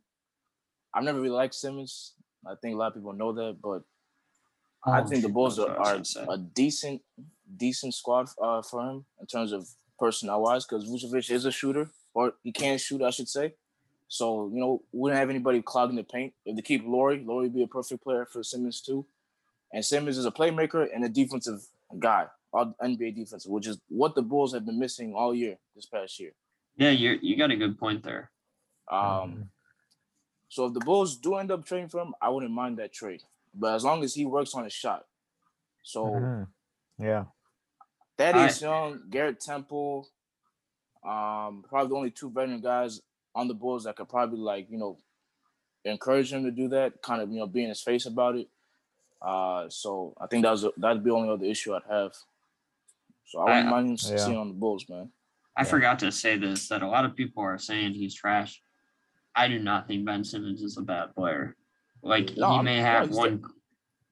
I've never really liked Simmons. I think a lot of people know that, but oh, I think the Bulls are, are a decent, decent squad uh, for him in terms of personnel wise, because Vucevic is a shooter or he can shoot, I should say. So, you know, we don't have anybody clogging the paint. If they keep Lauri, Lauri would be a perfect player for Simmons too. And Simmons is a playmaker and a defensive guy, all NBA defensive, which is what the Bulls have been missing all year this past year. Yeah, you you got a good point there. Um, so if the Bulls do end up trading for him, I wouldn't mind that trade. But as long as he works on his shot. So Mhm. Yeah, Thaddeus Young, Garrett Temple, um, probably the only two veteran guys on the Bulls that could probably like, you know, encourage him to do that, kind of, you know, be in his face about it. Uh, so I think that was that'd be the only other issue I'd have. So I wouldn't I- mind him Yeah. seeing on the Bulls, man. I Yeah. forgot to say this that a lot of people are saying he's trash. I do not think Ben Simmons is a bad player. Like No, he I'm- may yeah, have he's one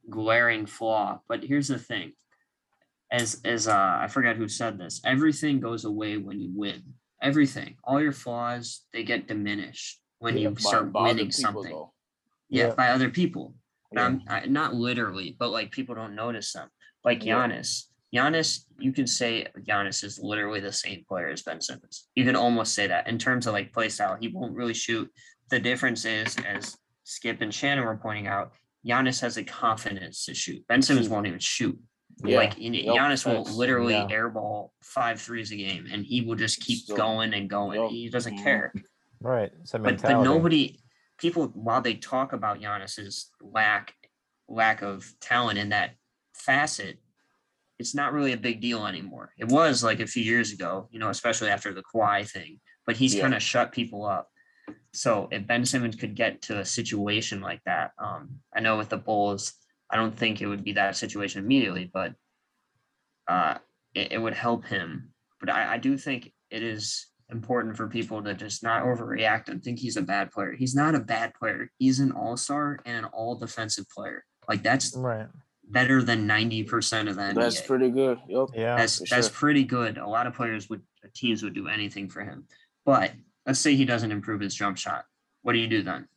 glaring flaw, but here's the thing. As as uh I forgot who said this. Everything goes away when you win. Everything. All your flaws, they get diminished when Yeah, you start by other winning something. though. Yeah, Yeah. by other people. Yeah. I, not literally, but like people don't notice them. Like. Giannis. Giannis, you can say Giannis is literally the same player as Ben Simmons. You can almost say that in terms of like play style. He won't really shoot. The difference is, as Skip and Shannon were pointing out, Giannis has a confidence to shoot. Ben Simmons won't even shoot. Yeah. Like you know, Yep, Giannis will facts. literally Yeah. airball five threes a game, and he will just keep Still- going and going. Yep. He doesn't Mhm. care right. But, but nobody people while they talk about Giannis's lack lack of talent in that facet, it's not really a big deal anymore. It was like a few years ago, you know, especially after the Kawhi thing. But he's Yeah. kind of shut people up. So if Ben Simmons could get to a situation like that, um, I know with the Bulls, I don't think it would be that situation immediately, but uh, it, it would help him. But I, I do think it is important for people to just not overreact and think he's a bad player. He's not a bad player. He's an all-star and an all defensive player. Like that's right. better than 90% of the NBA. That's pretty good. Yep. Yeah, that's for that's sure. pretty good. A lot of players would teams would do anything for him. But let's say he doesn't improve his jump shot. What do you do then?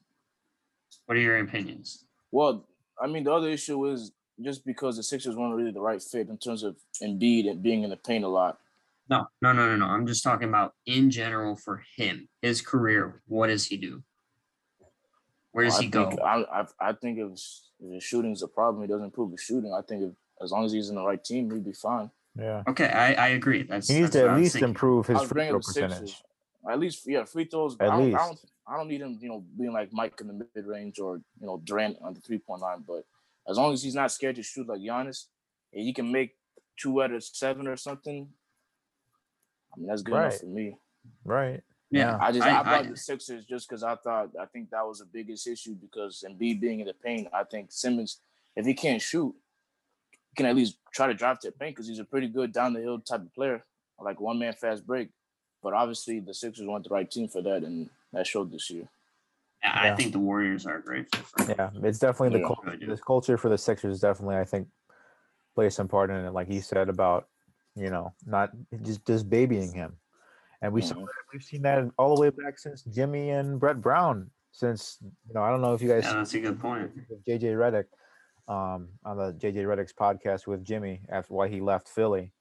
What are your opinions? Well, I mean, the other issue is just because the Sixers weren't really the right fit in terms of Embiid and being in the paint a lot. No, no, no, no, no. I'm just talking about in general for him, his career. What does he do? Where does I he go? I, I, I think if, if his shooting is a problem, he doesn't improve his shooting. I think if, as long as he's in the right team, he'd be fine. yeah. Okay, I, I agree. That's He needs that's to at least thinking. improve his free throw percentage. Sixers. Percentage. At least, yeah, free throws. At I, don't, I least. don't, I don't need him, you know, being like Mike in the mid range or you know Durant on the three point line. But as long as he's not scared to shoot like Giannis, and he can make two out of seven or something. I mean, that's good Right. enough for me. Right. Yeah, I just I, I- brought I- the Sixers just because I thought I think that was the biggest issue because Embiid being in the paint, I think Simmons, if he can't shoot, he can at least try to drive to the paint because he's a pretty good down the hill type of player, like one man fast break. But obviously the Sixers weren't the right team for that, and that showed this year. I Yeah. think the Warriors are great for him. Yeah, it's definitely the Yeah. cul- Really do. this culture for the Sixers definitely I think plays some part in it. Like he said about you know not just just babying him, and we saw Mhm. that, we've seen that all the way back since Jimmy and Brett Brown. Since you know I don't know if you guys Yeah, that's a good point. JJ Redick um, on the JJ Redick's podcast with Jimmy after why he left Philly,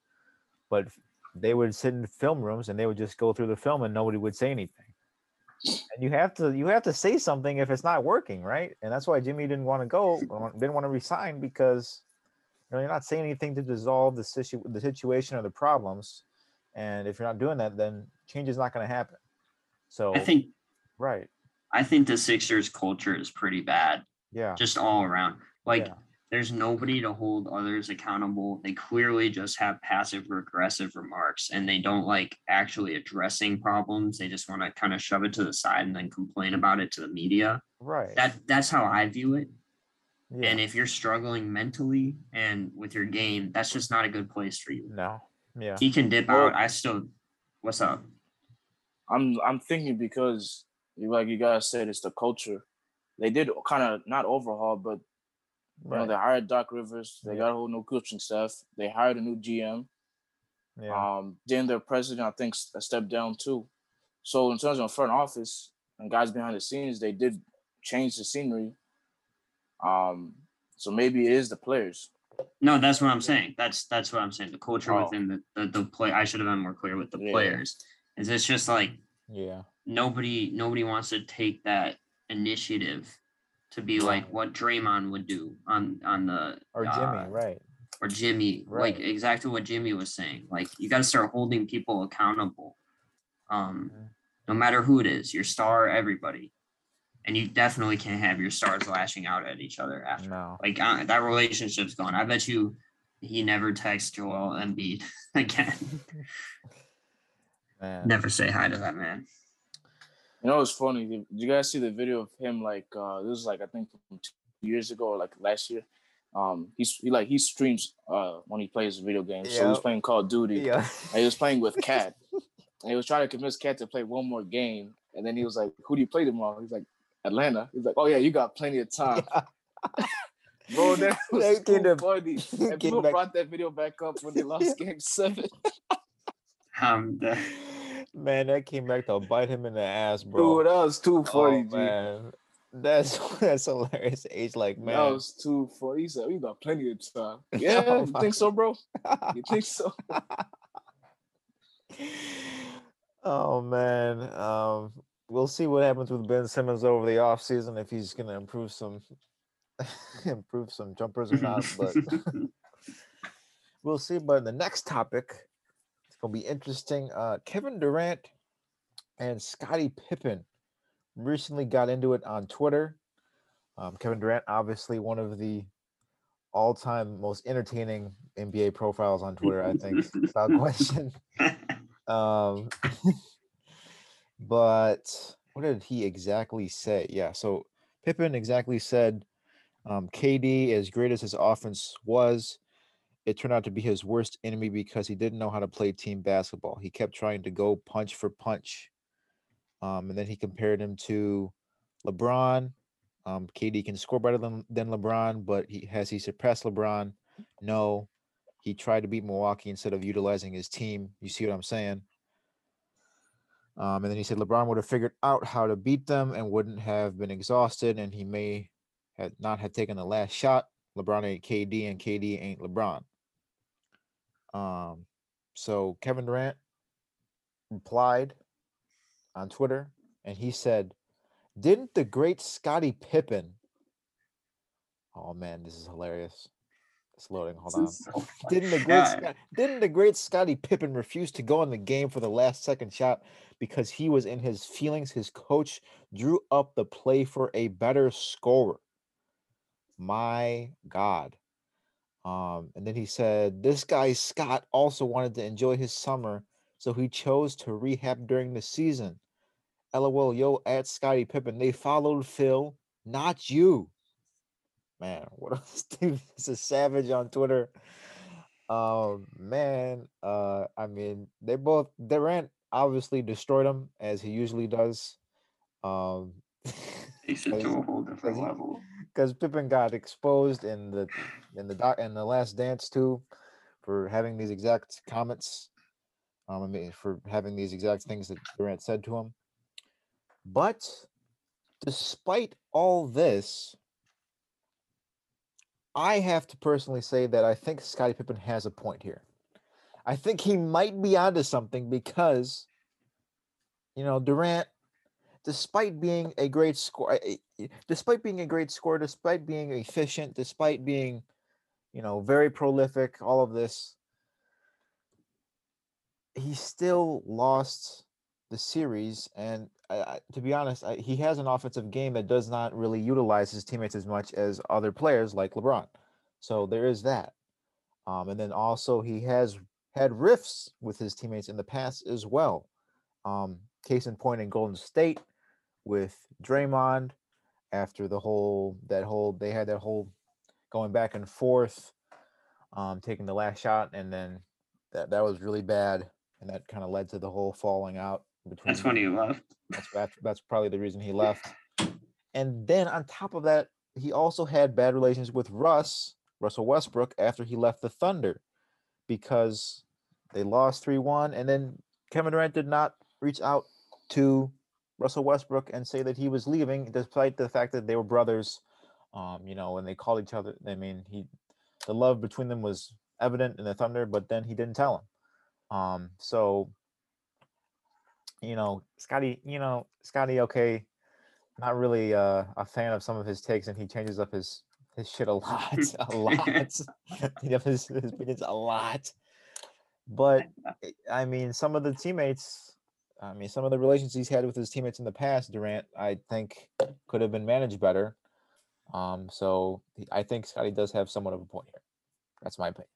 but they would sit in film rooms and they would just go through the film and nobody would say anything. And you have to you have to say something if it's not working, right? And that's why Jimmy didn't want to go, didn't want to resign because you know you're not saying anything to dissolve the situ- the situation or the problems. And if you're not doing that, then change is not going to happen. So I think right, I think the Sixers culture is pretty bad, yeah, just all around. Like Yeah. There's nobody to hold others accountable. They clearly just have passive regressive remarks and they don't like actually addressing problems. They just want to kind of shove it to the side and then complain about it to the media. right, That that's how I view it. yeah. And if you're struggling mentally and with your game, that's just not a good place for you. no, yeah, He can dip Well- out. I still what's up? I'm I'm thinking because like you guys said it's the culture. They did kind of not overhaul, but you know they hired Doc Rivers. They Yeah. got a whole new coaching staff. They hired a new GM. yeah, Um, then their president, I think, stepped down too. So in terms of front office and guys behind the scenes, they did change the scenery. Um, so maybe it is the players. No, that's what I'm saying. That's that's what I'm saying. The culture Oh. within the, the the play. I should have been more clear with the Yeah. players. Is it's just like yeah, nobody nobody wants to take that initiative to be like what Draymond would do on on the or Jimmy, uh, right, or Jimmy, like exactly what Jimmy was saying. Like you got to start holding people accountable. Um, no matter who it is, your star, everybody, and you definitely can't have your stars lashing out at each other after. No. Like uh, that relationship's gone. I bet you he never texts Joel Embiid again. Never say hi to that man. You know, it's funny. Did you guys see the video of him? Like, uh, this is like I think from two years ago, or like last year. Um, he's he like he streams uh when he plays video games. So he's Yep. playing Call of Duty. Yeah. And he was playing with Cat. and he was trying to convince Cat to play one more game. And then he was like, "Who do you play tomorrow?" He's like, "Atlanta." He's like, "Oh yeah, you got plenty of time." Bro, that was They too came to- funny. And people back- brought that video back up when they lost Game Seven. Um, the, Man, that came back to bite him in the ass, bro. Dude, that was too funny, oh, man. That's that's hilarious. Age like man. That was too funny. He said, "We got plenty of time." Yeah, Oh you think so, bro? You think so? oh man. Um we'll see what happens with Ben Simmons over the offseason if he's gonna improve some improve some jumpers or not, but we'll see. But the next topic, gonna be interesting. Uh Kevin Durant and Scottie Pippen recently got into it on Twitter. Um, Kevin Durant, obviously one of the all-time most entertaining NBA profiles on Twitter, I think, without question. Um, but what did he exactly say? Yeah, so Pippen exactly said, um, KD, as great as his offense was, it turned out to be his worst enemy because he didn't know how to play team basketball. He kept trying to go punch for punch. Um, and then he compared him to LeBron. Um, KD can score better than, than LeBron, but he has he surpassed LeBron? No. He tried to beat Milwaukee instead of utilizing his team. You see what I'm saying? Um, and then he said LeBron would have figured out how to beat them and wouldn't have been exhausted, and he may had not have taken the last shot. LeBron ain't KD, and KD ain't LeBron. Um, so Kevin Durant replied on Twitter, and he said, "Didn't the great Scottie Pippen?" Oh man, this is hilarious. It's loading. Hold on. So. Didn't the great. Scott, didn't the great Scottie Pippen refuse to go in the game for the last second shot because he was in his feelings? His coach drew up the play for a better scorer. My God. Um, and then he said, This guy Scott also wanted to enjoy his summer, so he chose to rehab during the season. LOL, yo, at Scottie Pippen, they followed Phil, not you. Man, what a dude is a savage on Twitter. Um, man, uh, I mean, they both Durant obviously destroyed him as he usually does. Um, to a whole different level. Because Pippen got exposed in the in the doc in the last dance too for having these exact comments. Um, I mean, for having these exact things that Durant said to him. But despite all this, I have to personally say that I think Scottie Pippen has a point here. I think he might be onto something because, you know, Durant, despite being a great score, despite being a great scorer, despite being efficient, despite being, you know, very prolific, all of this, he still lost the series. And I, to be honest, I, he has an offensive game that does not really utilize his teammates as much as other players like LeBron. So there is that. Um, and then also he has had rifts with his teammates in the past as well. Um, case in point in Golden State with Draymond after the whole that whole they had that whole going back and forth, um, taking the last shot, and then that that was really bad, and that kind of led to the whole falling out between. That's when he left. That's that's, that's probably the reason he left. And then on top of that, he also had bad relations with Russ, Russell Westbrook, after he left the Thunder, because they lost three one, and then Kevin Durant did not reach out to Russell Westbrook and say that he was leaving, despite the fact that they were brothers. Um, you know, and they called each other, I mean, he, the love between them was evident in the Thunder, but then he didn't tell him. Um, so, you know, Scottie, you know, Scottie, okay, not really uh, a fan of some of his takes, and he changes up his his shit a lot, a lot. he does his, his opinions a lot. But I mean, some of the teammates I mean, some of the relations he's had with his teammates in the past, Durant, I think could have been managed better. Um, so I think Scottie does have somewhat of a point here. That's my opinion.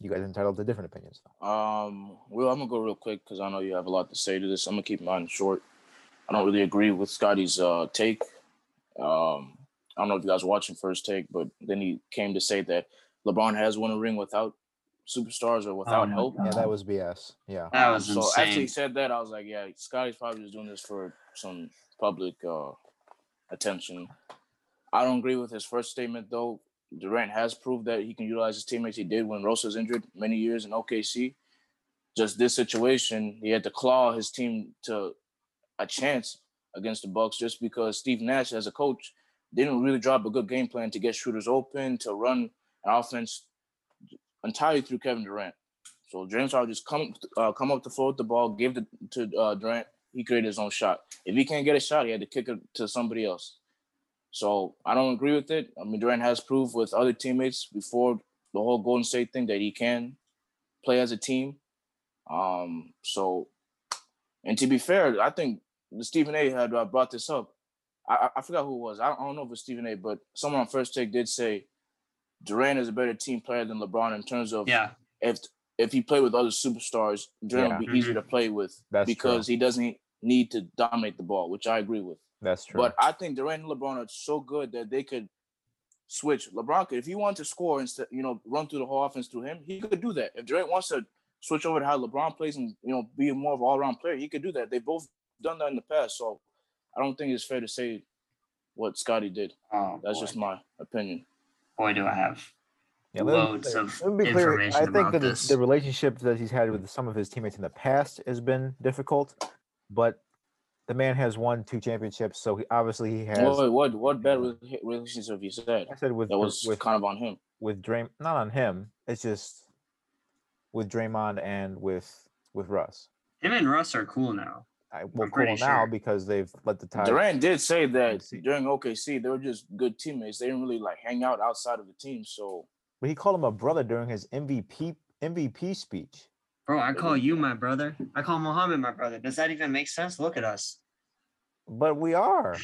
You guys entitled to different opinions. though. Um, well, I'm gonna go real quick because I know you have a lot to say to this. I'm gonna keep mine short. I don't really agree with Scottie's uh, take. Um, I don't know if you guys watching First Take, but then he came to say that LeBron has won a ring without superstars or without my help. Yeah, that was BS. Yeah. That was so after he said that, I was like, yeah, Scottie's probably just doing this for some public uh, attention. I don't agree with his first statement though. Durant has proved that he can utilize his teammates. He did when Rosa was injured many years in OKC. Just this situation, he had to claw his team to a chance against the Bucks just because Steve Nash, as a coach, didn't really drop a good game plan to get shooters open to run an offense entirely through Kevin Durant. So James Harden just come uh, come up the floor with the ball, give it to uh, Durant. He created his own shot. If he can't get a shot, he had to kick it to somebody else. So I don't agree with it. I mean, Durant has proved with other teammates before the whole Golden State thing that he can play as a team. Um, so, and to be fair, I think Stephen A. had brought this up. I, I- forgot who it was. I don't, I don't know if it was Stephen A. But someone on First Take did say Durant is a better team player than LeBron in terms of Yeah, if if he played with other superstars, Durant would be easier to mm-hmm. play with That's because he doesn't need to dominate the ball, which I agree with. That's true. But I think Durant and LeBron are so good that they could switch. LeBron could, if he wanted to score instead, you know, run through the whole offense through him, he could do that. If Durant wants to switch over to how LeBron plays and you know be more of an all-around player, he could do that. They both done that in the past, so I don't think it's fair to say what Scottie did. oh, That's boy. just my opinion. Boy, do I have Yeah, let me be loads of let me be clear, information I think about that the- this. the relationship that he's had with some of his teammates in the past has been difficult, but the man has won two championships, so he, obviously he has. What what what bad rela- relationship have you said? I said with That was with kind of on him. with Draym, not on him. It's just with Draymond and with with Russ. him and Russ are cool now. I will I'm cool now sure. because they've let the time. Durant did say that during OKC they were just good teammates. They didn't really like hang out outside of the team. So But he called him a brother during his MVP MVP speech. Bro, I call you my brother. I call Muhammad my brother. Does that even make sense? Look at us. But we are.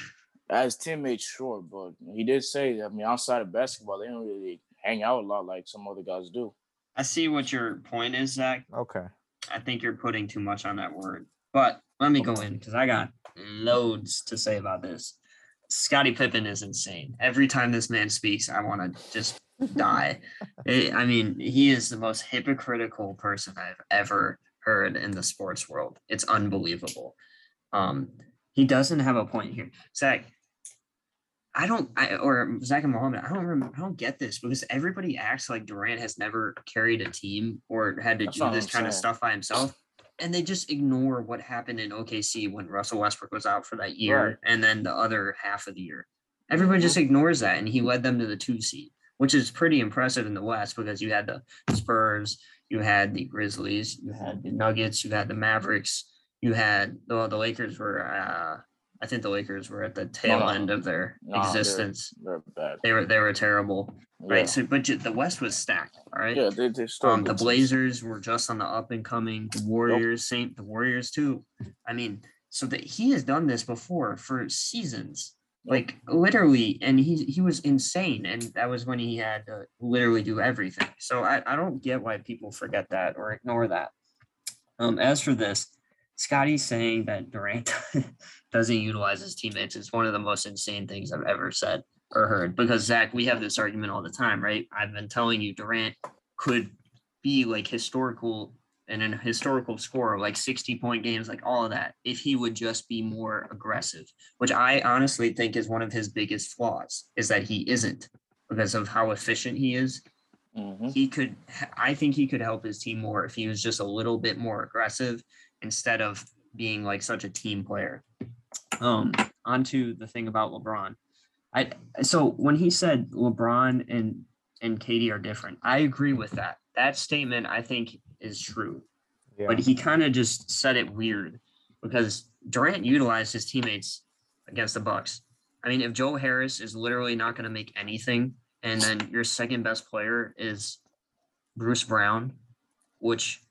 as teammates, sure, but he did say I mean outside of basketball they don't really hang out a lot like some other guys do. I see what your point is, Zach. Okay. I think you're putting too much on that word. But let me go in because I got loads to say about this. Scottie Pippen is insane. Every time this man speaks, I want to just die. Eh, I mean, he is the most hypocritical person I've ever heard in the sports world. It's unbelievable. Um, he doesn't have a point here. Zach, I don't, I, or Zach and Mohammed, I don't remember, I don't get this because everybody acts like Durant has never carried a team or had to That's do this kind of stuff by himself. And they just ignore what happened in OKC when Russell Westbrook was out for that year Right. and then the other half of the year. Everybody Mhm. just ignores that. And he led them to the two seed, which is pretty impressive in the West because you had the Spurs, you had the Grizzlies, you had the Nuggets, you had the Mavericks, you had well, the Lakers were uh I think the Lakers were at the tail no. end of their they're- existence. They're bad. They were they were terrible, right? So, but the West was stacked. All right. yeah they, they still Um, the. Blazers were just on the up and coming. The Warriors, Saint The Warriors too. I mean, so that he has done this before for seasons, Yep. like literally, and he he was insane, and that was when he had to literally do everything. So I I don't get why people forget that or ignore that. Um, as for this, Scottie saying that Durant doesn't utilize his teammates is one of the most insane things I've ever said or heard. Because Zach, we have this argument all the time, right? I've been telling you Durant could be like historical and an historical score, like 60 point games, like all of that, if he would just be more aggressive, which I honestly think is one of his biggest flaws, is that he isn't because of how efficient he is Mhm. he could i think he could help his team more if he was just a little bit more aggressive instead of being like such a team player. Um onto the thing about lebron. I so when he said lebron and and KD are different i agree with that. That statement i think is true. Yeah. but he kind of just said it weird because durant utilized his teammates against the bucks. I mean if joe harris is literally not going to make anything and then your second best player is Bruce Brown, which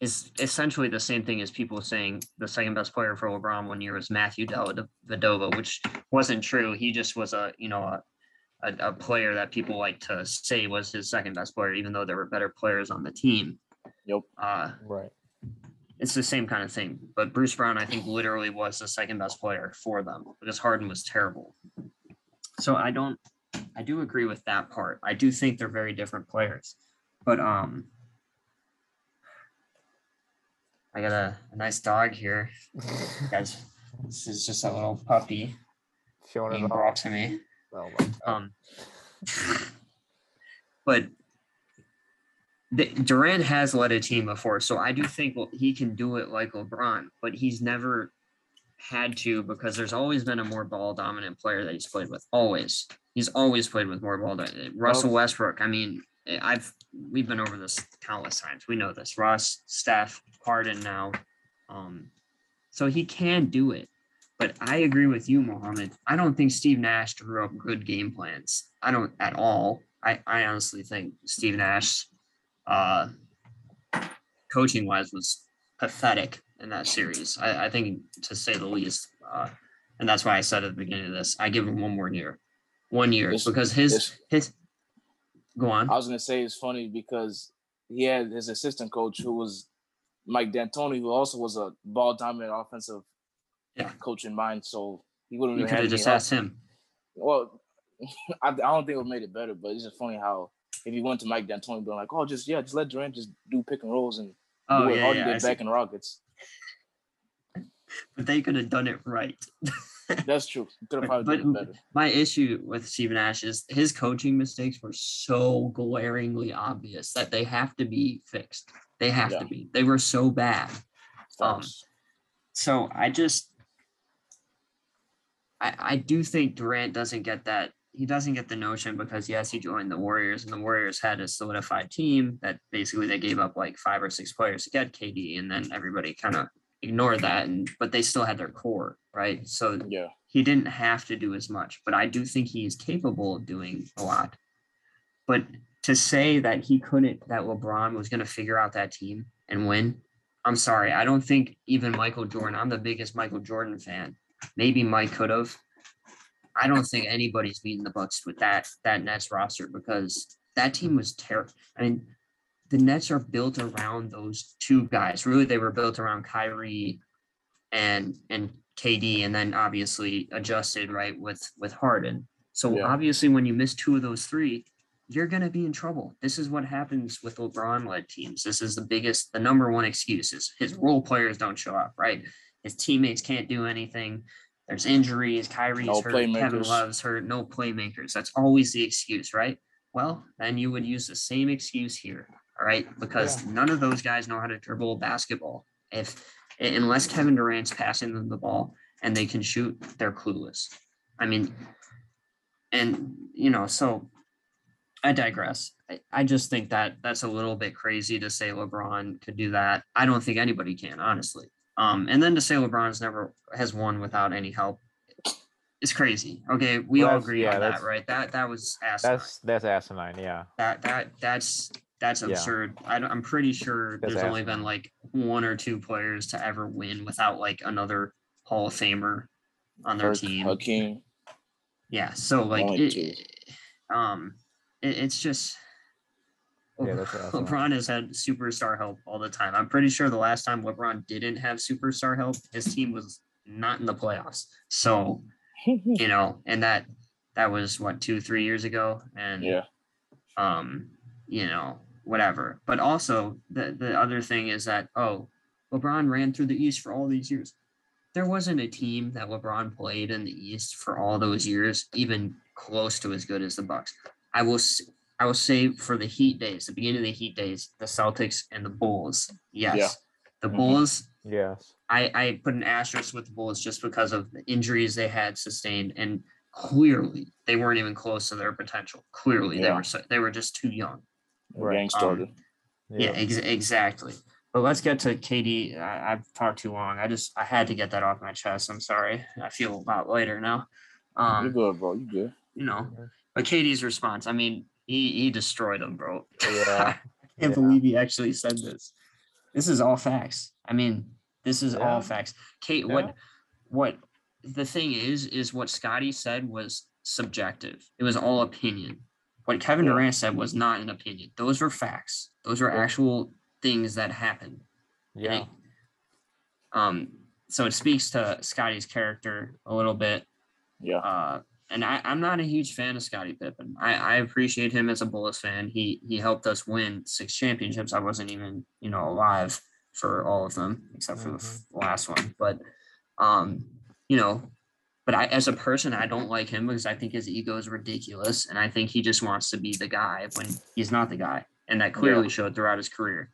is essentially the same thing as people saying the second best player for LeBron one year was Matthew Dellavedova, which wasn't true. He just was a you know a, a, a player that people like to say was his second best player, even though there were better players on the team. Yep. Uh, Right. it's the same kind of thing. But Bruce Brown, I think, literally was the second best player for them because Harden was terrible. So I don't, I do agree with that part. I do think they're very different players. But um, I got a, a nice dog here, guys. This is just a little puppy Showing being brought to me. Oh. Um, but the, Durant has led a team before, so I do think well, he can do it like LeBron, but he's never had to because there's always been a more ball dominant player that he's played with. Always, he's always played with more ball. dominant- Russell Westbrook. I mean, eh, I've we've been over this countless times. We know this. Russ, Steph, Harden now. Um, so he can do it. But I agree with you, Mohammed. I don't think Steve Nash drew up good game plans. I don't at all. I, I honestly think Steve Nash, uh, coaching wise, was pathetic in that series. I, I think, to say the least. Uh, and that's why I said at the beginning of this, I give him one more year, one year, This- because his his. Go on. I was gonna say it's funny because he had his assistant coach who was Mike D'Antoni, who also was a ball dominant offensive Yeah. coach in mind. So he wouldn't You have could have just asked him. Well, I, I don't think it would have made it better, but it's just funny how if you went to Mike D'Antoni, being like, "Oh, just yeah, just let Durant just do pick and rolls and Oh do yeah, Harden yeah. Did back in Rockets." But they could have done it right. That's true. Could have But- done it but- better. my issue with Steve Nash is his coaching mistakes were so glaringly obvious that they have to be fixed. They have Yeah. to be. They were so bad. Um, So I just I I do think Durant doesn't get that he doesn't get the notion because yes, he joined the Warriors and the Warriors had a solidified team that basically they gave up like five or six players to get KD and then everybody kind of ignored that and but they still had their core, right? So yeah, he didn't have to do as much, but I do think he is capable of doing a lot. But to say that he couldn't, that LeBron was going to figure out that team and win, I'm sorry. I don't think even Michael Jordan, I'm the biggest Michael Jordan fan. Maybe Mike could have. I don't think anybody's beating the Bucks with that that Nets roster because that team was terrible. I mean, the Nets are built around those two guys. Really, they were built around Kyrie and and KD, and then obviously adjusted right with with Harden. So Yeah. obviously, when you miss two of those three, you're gonna be in trouble. This is what happens with LeBron-led teams. This is the biggest, the number one excuse is his role players don't show up. Right, his teammates can't do anything. There's injuries. Kyrie's No hurt. Kevin. Love's hurt. No playmakers. That's always the excuse, right? Well, then you would use the same excuse here, all right? Because none of those guys know how to dribble a basketball. If unless Kevin Durant's passing them the ball and they can shoot, they're clueless. I mean, and you know, so I digress. I, I just think that that's a little bit crazy to say LeBron could do that. I don't think anybody can, honestly. Um, and then to say LeBron's never has won without any help is crazy. Okay, we Well, all agree yeah, on that, right? That that was asinine. That's that's asinine. Yeah. that that that's that's Yeah. absurd. I, don't- I'm pretty sure That's there's only been like one or two players to ever win without like another Hall of Famer on their Kirk, team. Hakeem. Yeah, so like Only it, two. it- um it, it's just Yeah, that's asinine. LeBron has had superstar help all the time. I'm pretty sure the last time LeBron didn't have superstar help, his team was not in the playoffs. So, you know, and that that was what two, three years ago. And yeah, um, you know, whatever. But also the the other thing is that oh, LeBron ran through the East for all these years. There wasn't a team that LeBron played in the East for all those years, even close to as good as the Bucks. I will s- I will say for the Heat days, the beginning of the Heat days, the Celtics and the Bulls. Yes. Yeah. The Mhm. Bulls, Yes. I, I put an asterisk with the Bulls just because of the injuries they had sustained, and clearly they weren't even close to their potential. Clearly, they were so, they were just too young. Right. gang started. Yeah, ex- exactly. But let's get to KD. I, I've talked too long. I just I had to get that off my chest. I'm sorry. I feel a lot lighter now. you Um, good, bro. You good. you know, but KD's response. I mean, he he destroyed him, bro. Yeah. I can't Yeah. believe he actually said this. This is all facts. I mean, this is Yeah. all facts. Kate, Yeah. what what the thing is is what Scottie said was subjective. It was all opinion. What Kevin. Durant said was not an opinion. Those were facts. Those were actual things that happened. Yeah. um. So it speaks to Scottie's character a little bit. Yeah. Uh, and I, I'm not a huge fan of Scottie Pippen. I, I appreciate him as a Bulls fan. He he helped us win six championships. I wasn't even you know alive for all of them except for the f- last one. But um, you know, but I as a person, I don't like him because I think his ego is ridiculous, and I think he just wants to be the guy when he's not the guy, and that clearly showed throughout his career,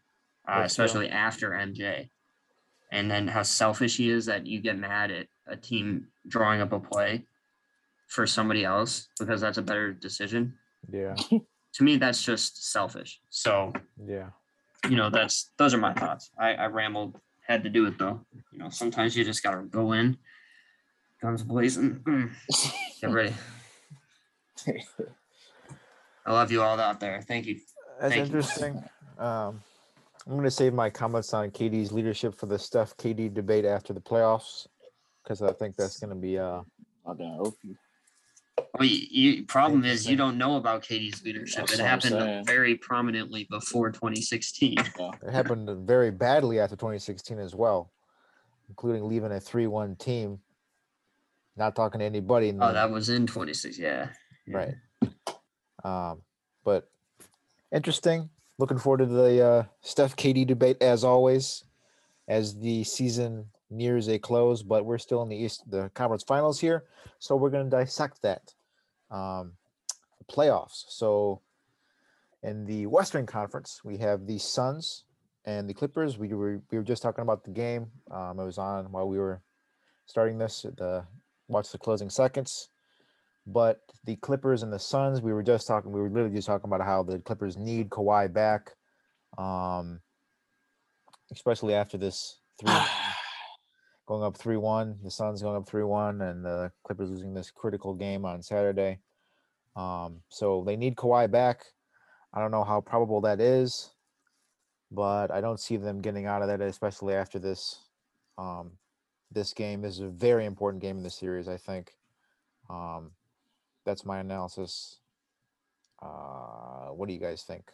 uh, yeah. especially after MJ. And then how selfish he is that you get mad at a team drawing up a play for somebody else because that's a better decision. Yeah. To me, that's just selfish. So, Yeah. you know, that's those are my thoughts. I, I rambled, had to do it though. You know, sometimes you just gotta go in, guns blazing. Mm. Get ready. I love you all out there. Thank you. That's Thank you. interesting. Um, I'm going to save my comments on KD's leadership for the Steph KD debate after the playoffs because I think that's going to be uh Not gonna help you. Well, you, you problem is you don't know about KD's leadership. That's it happened very prominently before 2016. it happened very badly after 2016 as well, including leaving a 3-1 team, not talking to anybody. Oh, then- that was in 26. Yeah. Yeah. right. Um, but interesting. Looking forward to the uh, Steph Katie debate as always, as the season nears a close. But we're still in the East, the conference finals here, so we're going to dissect that. Um, playoffs. So, in the Western Conference, we have the Suns and the Clippers. We were we were just talking about the game. Um, it was on while we were starting this. The watch the closing seconds. But the Clippers and the Suns, we were just talking. We were literally just talking about how the Clippers need Kawhi back, um, especially after this three going up three one. The Suns going up three one, and the Clippers losing this critical game on Saturday. Um, so they need Kawhi back. I don't know how probable that is, but I don't see them getting out of that, especially after this. Um, this game This is a very important game in the series. I think. Um, that's my analysis. Uh, what do you guys think?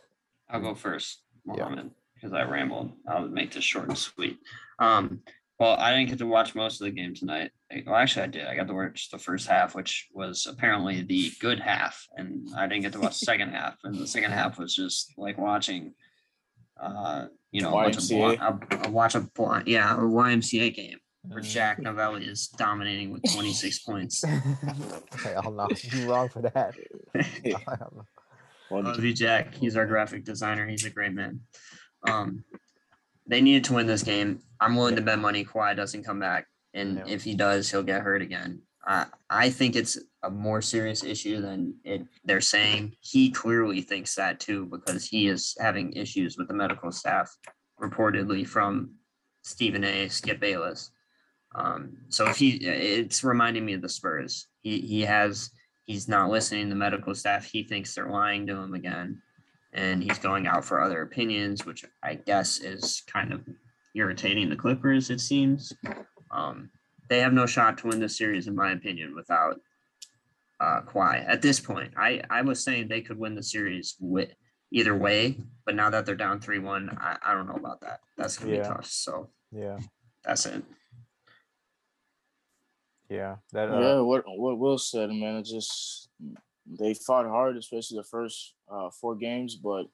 I'll go first, Yeah. Because I rambled. I'll make this short and sweet. Um, well, I didn't get to watch most of the game tonight. Well, actually, I did. I got to watch the first half, which was apparently the good half, and I didn't get to watch the second half. And the second half was just like watching, uh, you know, watch a, a, a watch a blind, yeah, a YMCA game where Mm. Jack Novelli is dominating with 26 points. Okay, I'll not be wrong for that. One- Love you, Jack. He's our graphic designer. He's a great man. Um, they needed to win this game. I'm willing to bet money Kawhi doesn't come back, and Yeah. if he does, he'll get hurt again. I I think it's a more serious issue than it they're saying. He clearly thinks that too because he is having issues with the medical staff, reportedly from Stephen A. Skip Bayless. Um, so if he, it's reminding me of the Spurs. He he has he's not listening to the medical staff. He thinks they're lying to him again, and he's going out for other opinions, which I guess is kind of irritating the Clippers. It seems um, they have no shot to win this series, in my opinion, without uh, Kawhi. At this point, I I was saying they could win the series with either way, but now that they're down three one, I, I don't know about that. That's gonna Yeah. be tough. So yeah, that's it. yeah. That uh, yeah, what what Will said, man, it just they fought hard, especially the first uh, four games, but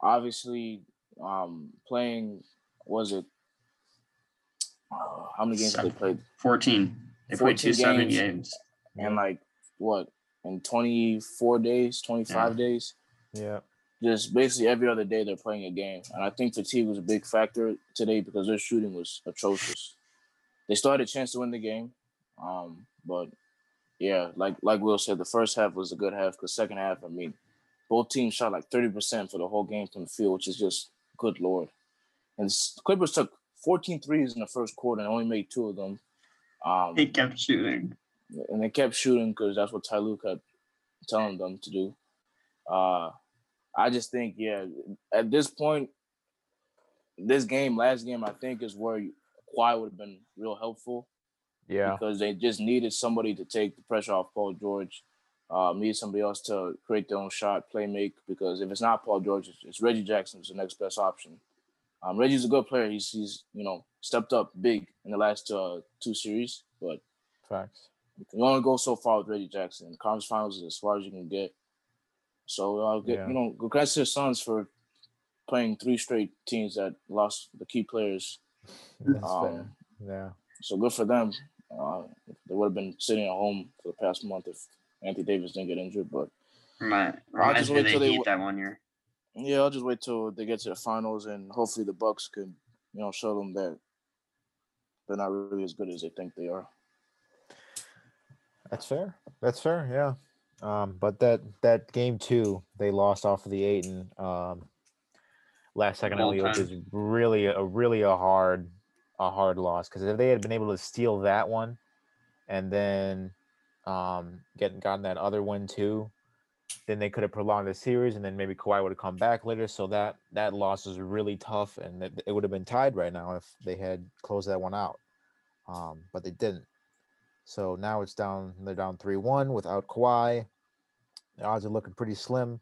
obviously um, playing was it uh, how many games Seven. they played? Fourteen. They played 14 two seven games. games. And like what in twenty four days, twenty five days, yeah, just basically every other day they're playing a game. And I think fatigue was a big factor today because their shooting was atrocious. They still had a chance to win the game. Um, but yeah, like like Will said, the first half was a good half because second half, I mean, both teams shot like 30% for the whole game from the field, which is just good lord. And Clippers took 14 threes in the first quarter and only made two of them. Um, He kept shooting. and they kept shooting because that's what Ty Lue kept telling them to do. Uh, I just think, yeah, at this point, this game, last game, I think is where Kawhi would have been real helpful. Yeah. Because they just needed somebody to take the pressure off Paul George. Um, need somebody else to create their own shot, play make. Because if it's not Paul George, it's, it's Reggie Jackson's the next best option. Um, Reggie's a good player. He's he's you know stepped up big in the last uh, two series, but facts. You can only go so far with Reggie Jackson. Conference finals is as far as you can get. So I'll uh, get yeah. you know, congrats to the Suns for playing three straight teams that lost the key players. Um, yeah. So good for them. Uh, they would have been sitting at home for the past month if Anthony Davis didn't get injured. But right, I'll just wait till they that one year. Yeah, I'll just wait till they get to the finals, and hopefully the Bucks can, you know, show them that they're not really as good as they think they are. That's fair. That's fair. Yeah. Um, but that that game two, they lost off of the Ayton um, last second alley is really a really a hard a hard loss because if they had been able to steal that one and then um, get gotten that other one too, then they could have prolonged the series and then maybe Kawhi would have come back later. So that that loss was really tough and it, it would have been tied right now if they had closed that one out. Um, but they didn't. So now it's down. They're down three one without Kawhi. The odds are looking pretty slim.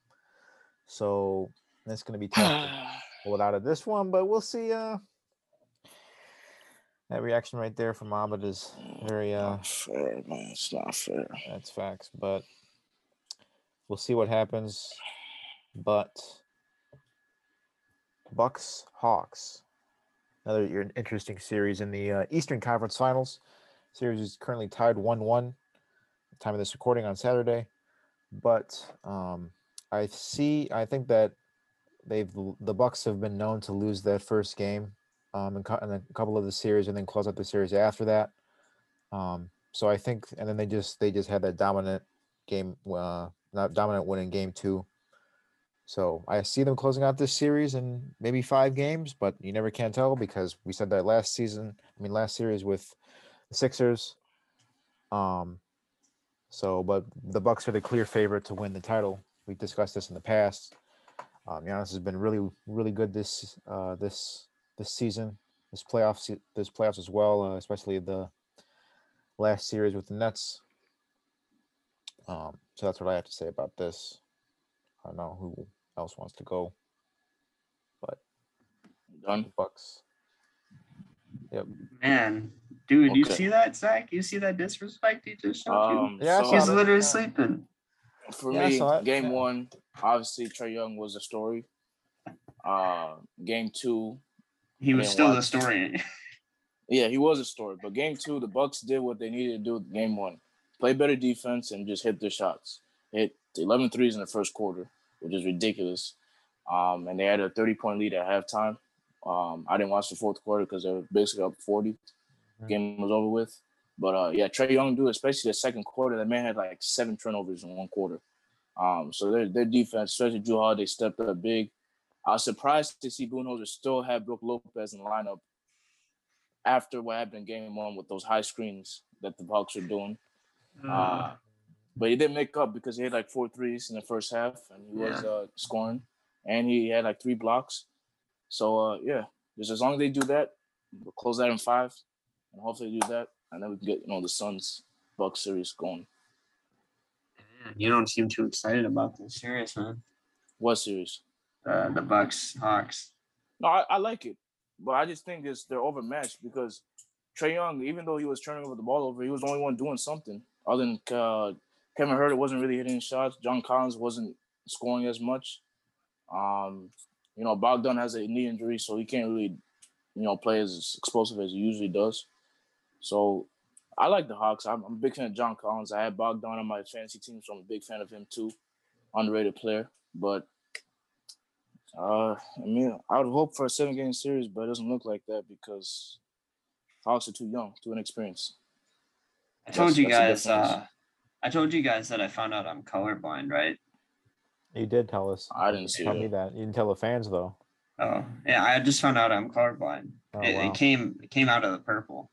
So it's going to be tough to pull it out of this one, but we'll see. Uh, that reaction right there from Abed is very uh not fair, man. It's not fair. That's facts, but we'll see what happens. But Bucks Hawks, another interesting series in the uh, Eastern Conference Finals. Series is currently tied 1 1. Time of this recording on Saturday. But um, I see, I think that they've, the Bucks have been known to lose that first game um, in, in a couple of the series and then close out the series after that. Um, so I think, and then they just, they just had that dominant game, uh, not dominant win in game two. So I see them closing out this series in maybe five games, but you never can tell because we said that last season. I mean, last series with the Sixers. Um, so, but the Bucks are the clear favorite to win the title. We've discussed this in the past. Um, Giannis has been really, really good this uh, this this season, this playoffs, this playoffs as well, uh, especially the last series with the Nets. Um, so that's what I have to say about this. I don't know who else wants to go, but done. Bucks. Yep. Man, dude, okay. you see that, Zach? You see that disrespect he just showed um, you? Yeah, so he's literally sleeping. For yeah, me, game yeah. one, obviously Trae Young was a story. Uh, game two, he was still watch. the story. yeah, he was a story. But game two, the Bucks did what they needed to do. Game one, play better defense and just hit their shots. Hit 11 threes in the first quarter, which is ridiculous. Um, and they had a 30 point lead at halftime. Um, I didn't watch the fourth quarter because they were basically up 40. Mm-hmm. Game was over with. But uh, yeah, Trae Young, do especially the second quarter. That man had like seven turnovers in one quarter. Um, so their their defense, especially Jrue Holiday, stepped up big. I was surprised to see Budenholzer still have Brook Lopez in the lineup after what happened in Game One with those high screens that the Bucks are doing. Mm. Uh, but he didn't make up because he had like four threes in the first half, and he yeah. was uh, scoring, and he had like three blocks. So uh, yeah, just as long as they do that, we'll close that in five, and hopefully do that, and then we can get you know the Suns Bucks series going. you don't seem too excited about this series, man. What series? Uh, the Bucks Hawks. No, I, I like it, but I just think it's they're overmatched because Trae Young, even though he was turning over the ball over, he was the only one doing something. Other than uh, Kevin Huerter wasn't really hitting shots. John Collins wasn't scoring as much. Um, you know, Bogdan has a knee injury, so he can't really, you know, play as explosive as he usually does. So I like the Hawks. I'm, I'm, a big fan of John Collins. I had Bogdan on my fantasy team, so I'm a big fan of him too. Underrated player, but uh, I mean, I would hope for a seven game series, but it doesn't look like that because Hawks are too young, too inexperienced. I told that's, you guys. Uh, I told you guys that I found out I'm colorblind, right? You did tell us. I didn't see tell me that. You didn't tell the fans though. Oh yeah, I just found out I'm colorblind. Oh, it, wow. it came it came out of the purple.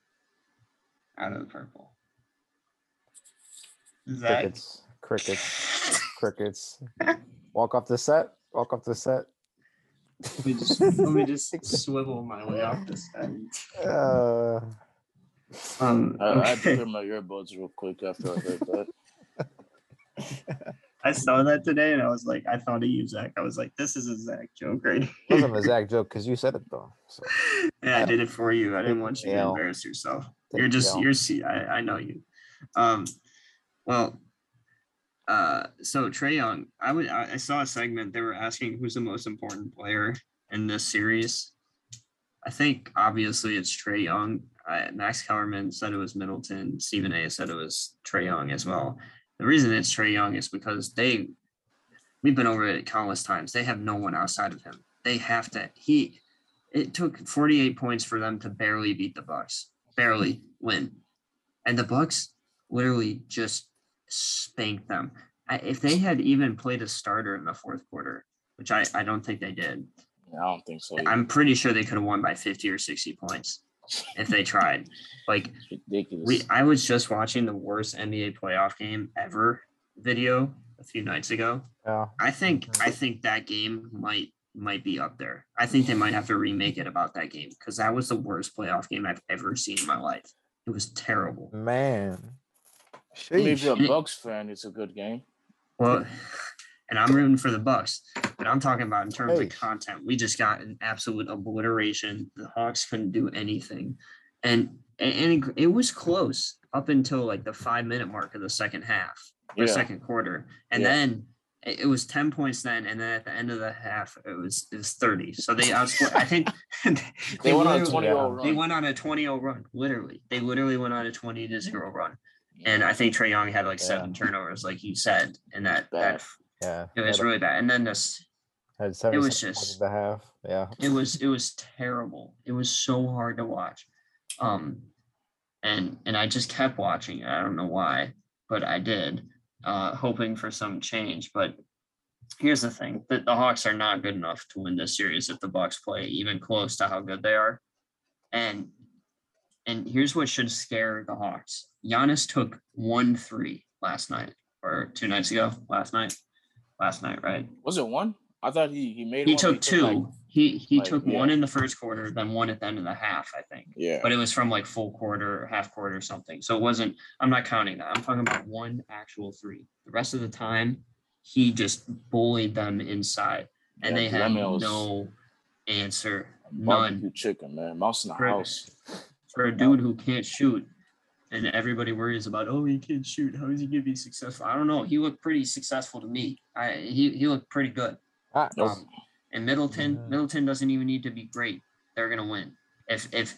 Out of the purple. Zach? Crickets, crickets, crickets. Walk off the set. Walk off the set. Let me just let me just swivel my way off this end. Uh, Um, I, I had to okay. clear my earbuds real quick after I heard that. I saw that today and I was like, I thought of you, Zach. I was like, this is a Zach joke right it here. wasn't a Zach joke because you said it though. So yeah, I did it for you. I didn't want you to embarrass yourself. You're just you're see I, I know you. Um well uh so Trae Young, I would I saw a segment they were asking who's the most important player in this series. I think obviously it's Trae Young. I, Max Kellerman said it was Middleton. Stephen A said it was Trae Young as well. The reason it's Trae Young is because they we've been over it countless times. They have no one outside of him. They have to he it took 48 points for them to barely beat the Bucks. Barely win. And the Bucks literally just spanked them. I, if they had even played a starter in the fourth quarter, which I, I don't think they did, I don't think so. either. I'm pretty sure they could have won by 50 or 60 points if they tried. Like ridiculous. we I was just watching the worst NBA playoff game ever video a few nights ago. yeah, I think mm-hmm. I think that game might might be up there. I think they might have to remake it about that game because that was the worst playoff game I've ever seen in my life. It was terrible. man. Mean, if you're a Bucks fan, it's a good game. Well, and I'm rooting for the Bucks, but I'm talking about in terms Hey. of content. We just got an absolute obliteration. The Hawks couldn't do anything, and and, it, it was close up until like the five minute mark of the second half, or Yeah. second quarter, and Yeah. then it was 10 points then and then at the end of the half it was it was 30 so they outscored i think They went on a 20 Yeah. 0 they went on a 20-0 run literally they literally went on a 20 to 0 run and i think trae young had like seven turnovers like you said and that Bad. that Yeah, it was really bad. And then this had 77 was just- the half. Yeah, it was it was terrible. It was so hard to watch. Um and and i just kept watching it. I don't know why but i did uh hoping for some change. But here's the thing that the hawks are not good enough to win this series if the bucks play even close to how good they are. And and here's what should scare the hawks Giannis took one three last night or two nights ago last night last night right Was it one? I thought he he made. he took but two. like- he he like, took yeah. one in the first quarter, then one at the end of the half, I think. yeah. But it was from like full quarter, half quarter, or something. So it wasn't. I'm not counting that. I'm talking about one actual three. The rest of the time, he just bullied them inside, and Yeah, they had no answer, none chicken, man. Mouse in the house. For a dude who can't shoot. And everybody worries about, oh, he can't shoot. How is he gonna be successful? I don't know. He looked pretty successful to me. I he he looked pretty good. Ah, Um, and Middleton, Mhm. Middleton doesn't even need to be great. They're gonna win. If if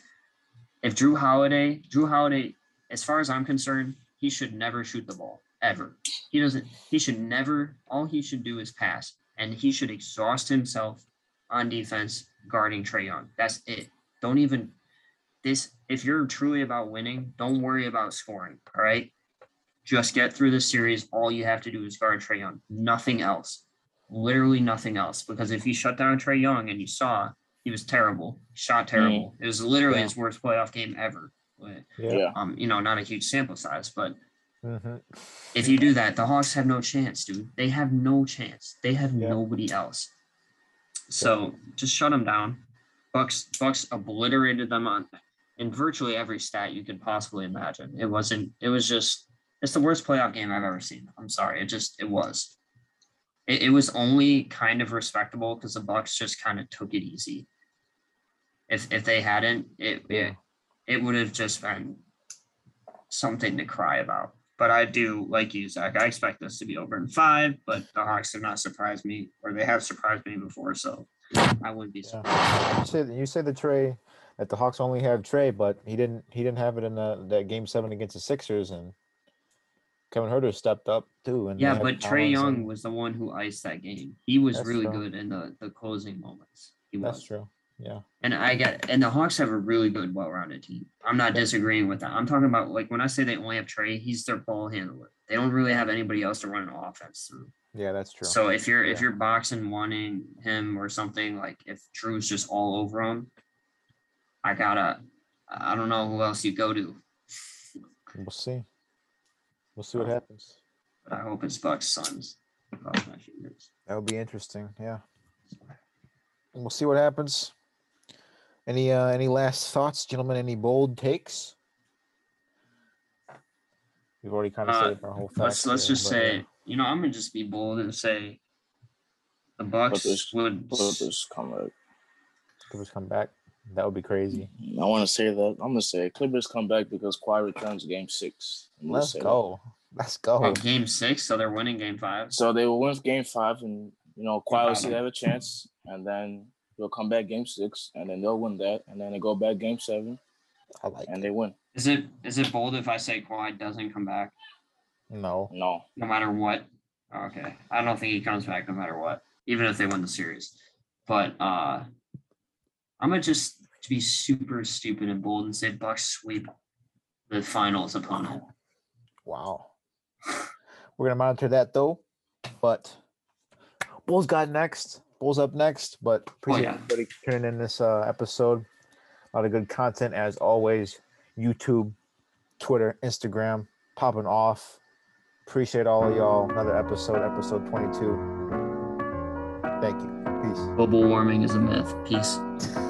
if Jrue Holiday, Jrue Holiday, as far as I'm concerned, he should never shoot the ball ever. He doesn't. He should never. All he should do is pass, and he should exhaust himself on defense guarding Trae Young. That's it. Don't even this. If you're truly about winning, don't worry about scoring. All right. Just get through the series. All you have to do is guard Trae Young. Nothing else literally nothing else. Because if you shut down Trae Young and you saw he was terrible, shot terrible. It was literally Yeah. his worst playoff game ever. Yeah. Yeah. Um, you know, not a huge sample size, but mhm. if you do that, the Hawks have no chance, dude. They have no chance. They have Yeah. nobody else. So just shut them down. Bucks Bucks obliterated them on in virtually every stat you could possibly imagine. It wasn't. It was just. It's the worst playoff game I've ever seen. I'm sorry. It just. It was. It, it was only kind of respectable because the Bucks just kind of took it easy. If if they hadn't, it Yeah. it, it would have just been something to cry about. But I do like you, Zach. I expect this to be over in five, but the Hawks have not surprised me, or they have surprised me before, so I wouldn't be surprised. Yeah. You say you say the Trae that the Hawks only have Trae, but he didn't he didn't have it in the, that game seven against the Sixers, and Kevin Huerter stepped up too. And Yeah, but Trae Young and- was the one who iced that game. He was That's really true. good in the, the closing moments. He That's was. true. Yeah. And I get and the Hawks have a really good, well-rounded team. I'm not disagreeing with that. I'm talking about like when I say they only have Trae, he's their ball handler. They don't really have anybody else to run an offense through. Yeah, that's true. So if you're if you're boxing wanting him or something like if Jrue's just all over him, I gotta I don't know who else you go to, we'll see. We'll see what Uh, happens. but I hope it's Bucks Suns. Cross my fingers. That would be interesting. Yeah. we'll see what happens. Any uh any last thoughts, gentlemen? Any bold takes? We've already kind of Uh, said our whole facts. Let's let's there, just but, uh, say, you know, I'm gonna just be bold and say the Bucks Clippers- would Clippers come back. Clippers come back. That would be crazy. I want to say that. I'm gonna say Clippers come back because Kawhi returns game six. I'm gonna Let's say that. go. Let's go. oh, game six, so they're winning game five. So they will win game five, and you know Kawhi will see they have a chance, and then they'll come back game six, and then they'll win that, and then they go back game seven, I like and it. they win. Is it is it bold if I say Kawhi doesn't come back No. No, no matter what? Okay, I don't think he comes back no matter what, even if they win the series. But uh I'm gonna just be super stupid and bold and say Bucks sweep the finals opponent. Wow. We're gonna monitor that though. But Bulls got next. Bulls up next. But appreciate yeah. everybody tuning in this uh, episode. A lot of good content as always. YouTube, Twitter, Instagram, popping off. Appreciate all of y'all. Another episode, episode 22. Thank you. Peace. Global warming is a myth. Peace.